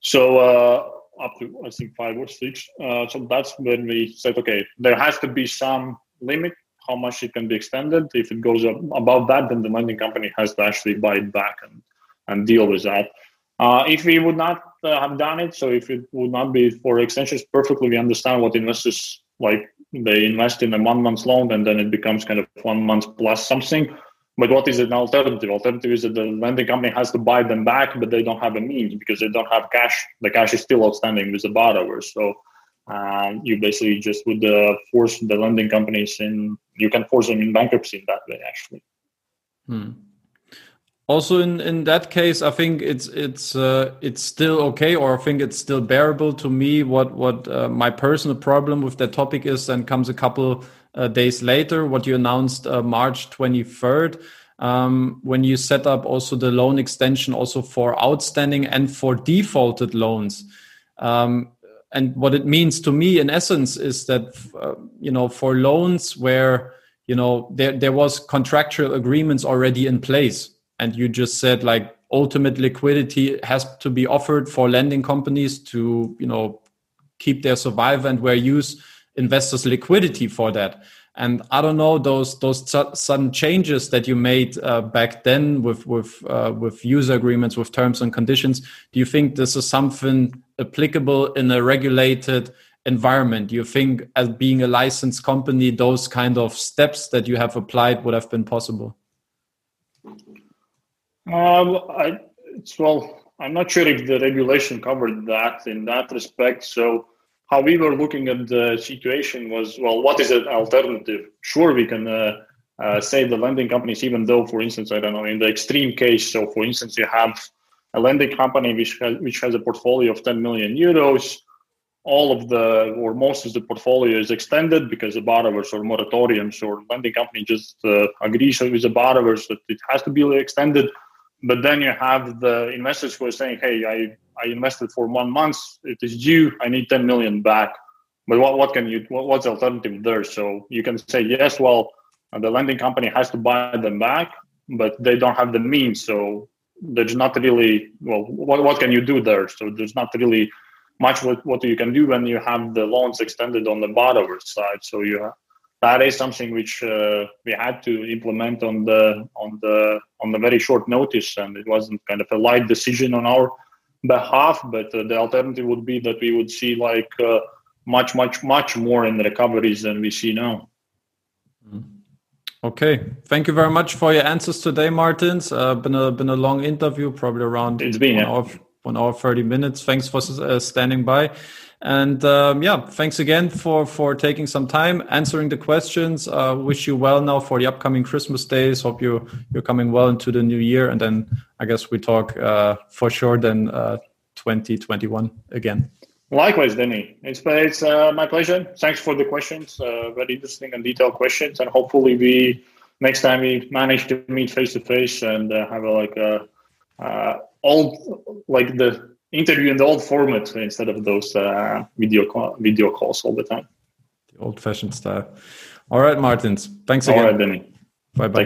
So uh, up to I think five or six. Uh, so that's when we said, okay, there has to be some limit how much it can be extended. If it goes above that, then the lending company has to actually buy it back and and deal with that. Uh, if we would not uh, have done it, so if it would not be for extensions, perfectly we understand what investors like they invest in a one month loan and then it becomes kind of one month plus something. But what is an alternative? Alternative is that the lending company has to buy them back, but they don't have a means because they don't have cash. The cash is still outstanding with the borrowers. So um, you basically just would uh, force the lending companies in. You can force them in bankruptcy in that way, actually. Hmm also in in that case i think it's it's uh, it's still okay or i think it's still bearable to me what what uh, my personal problem with that topic is then comes a couple days later what you announced uh, march 23rd um, when you set up also the loan extension also for outstanding and for defaulted loans. Um, and what it means to me in essence is that uh, you know for loans where you know there there was contractual agreements already in place and you just said like ultimate liquidity has to be offered for lending companies to you know keep their survival and where use investors liquidity for that. And i don't know those those sudden changes that you made uh, back then with with uh, with user agreements with terms and conditions do you think this is something applicable in a regulated environment? Do you think as being a licensed company those kind of steps that you have applied would have been possible? Um, I, it's, well, I'm not sure if the regulation covered that in that respect. So how we were looking at the situation was, well, what is an alternative? Sure, we can uh, uh, say the lending companies, even though, for instance, I don't know, in the extreme case, so for instance, you have a lending company which has, which has a portfolio of 10 million euros. All of the or most of the portfolio is extended because the borrowers or moratoriums or lending company just uh, agrees with the borrowers that it has to be extended but then you have the investors who are saying, "Hey, I I invested for one month. It is due. I need 10 million back." but what, what can you what, what's the alternative there? So you can say yes, well, the lending company has to buy them back, but they don't have the means, so there's not really well what, what can you do there so there's not really much what, what you can do when you have the loans extended on the borrower side so you that is something which uh, we had to implement on the on the on the very short notice and it wasn't kind of a light decision on our behalf but uh, the alternative would be that we would see like uh, much much much more in recoveries than we see now mm-hmm. Okay, thank you very much for your answers today, Martins. Uh, been a been a long interview, probably around it's been, one, yeah. hour, one hour thirty minutes. Thanks for uh, standing by, and um, yeah, thanks again for for taking some time answering the questions. Uh, wish you well now for the upcoming Christmas days. Hope you you're coming well into the new year, and then I guess we talk uh, for sure then uh, twenty twenty one again. Likewise, Danny. It's it's uh, my pleasure. Thanks for the questions. Uh, very interesting and detailed questions, and hopefully we next time we manage to meet face to face and uh, have a, like a old like the interview in the old format instead of those uh, video call, video calls all the time. The old fashioned style. All right, Martins. Thanks again. All right, Danny. Bye bye.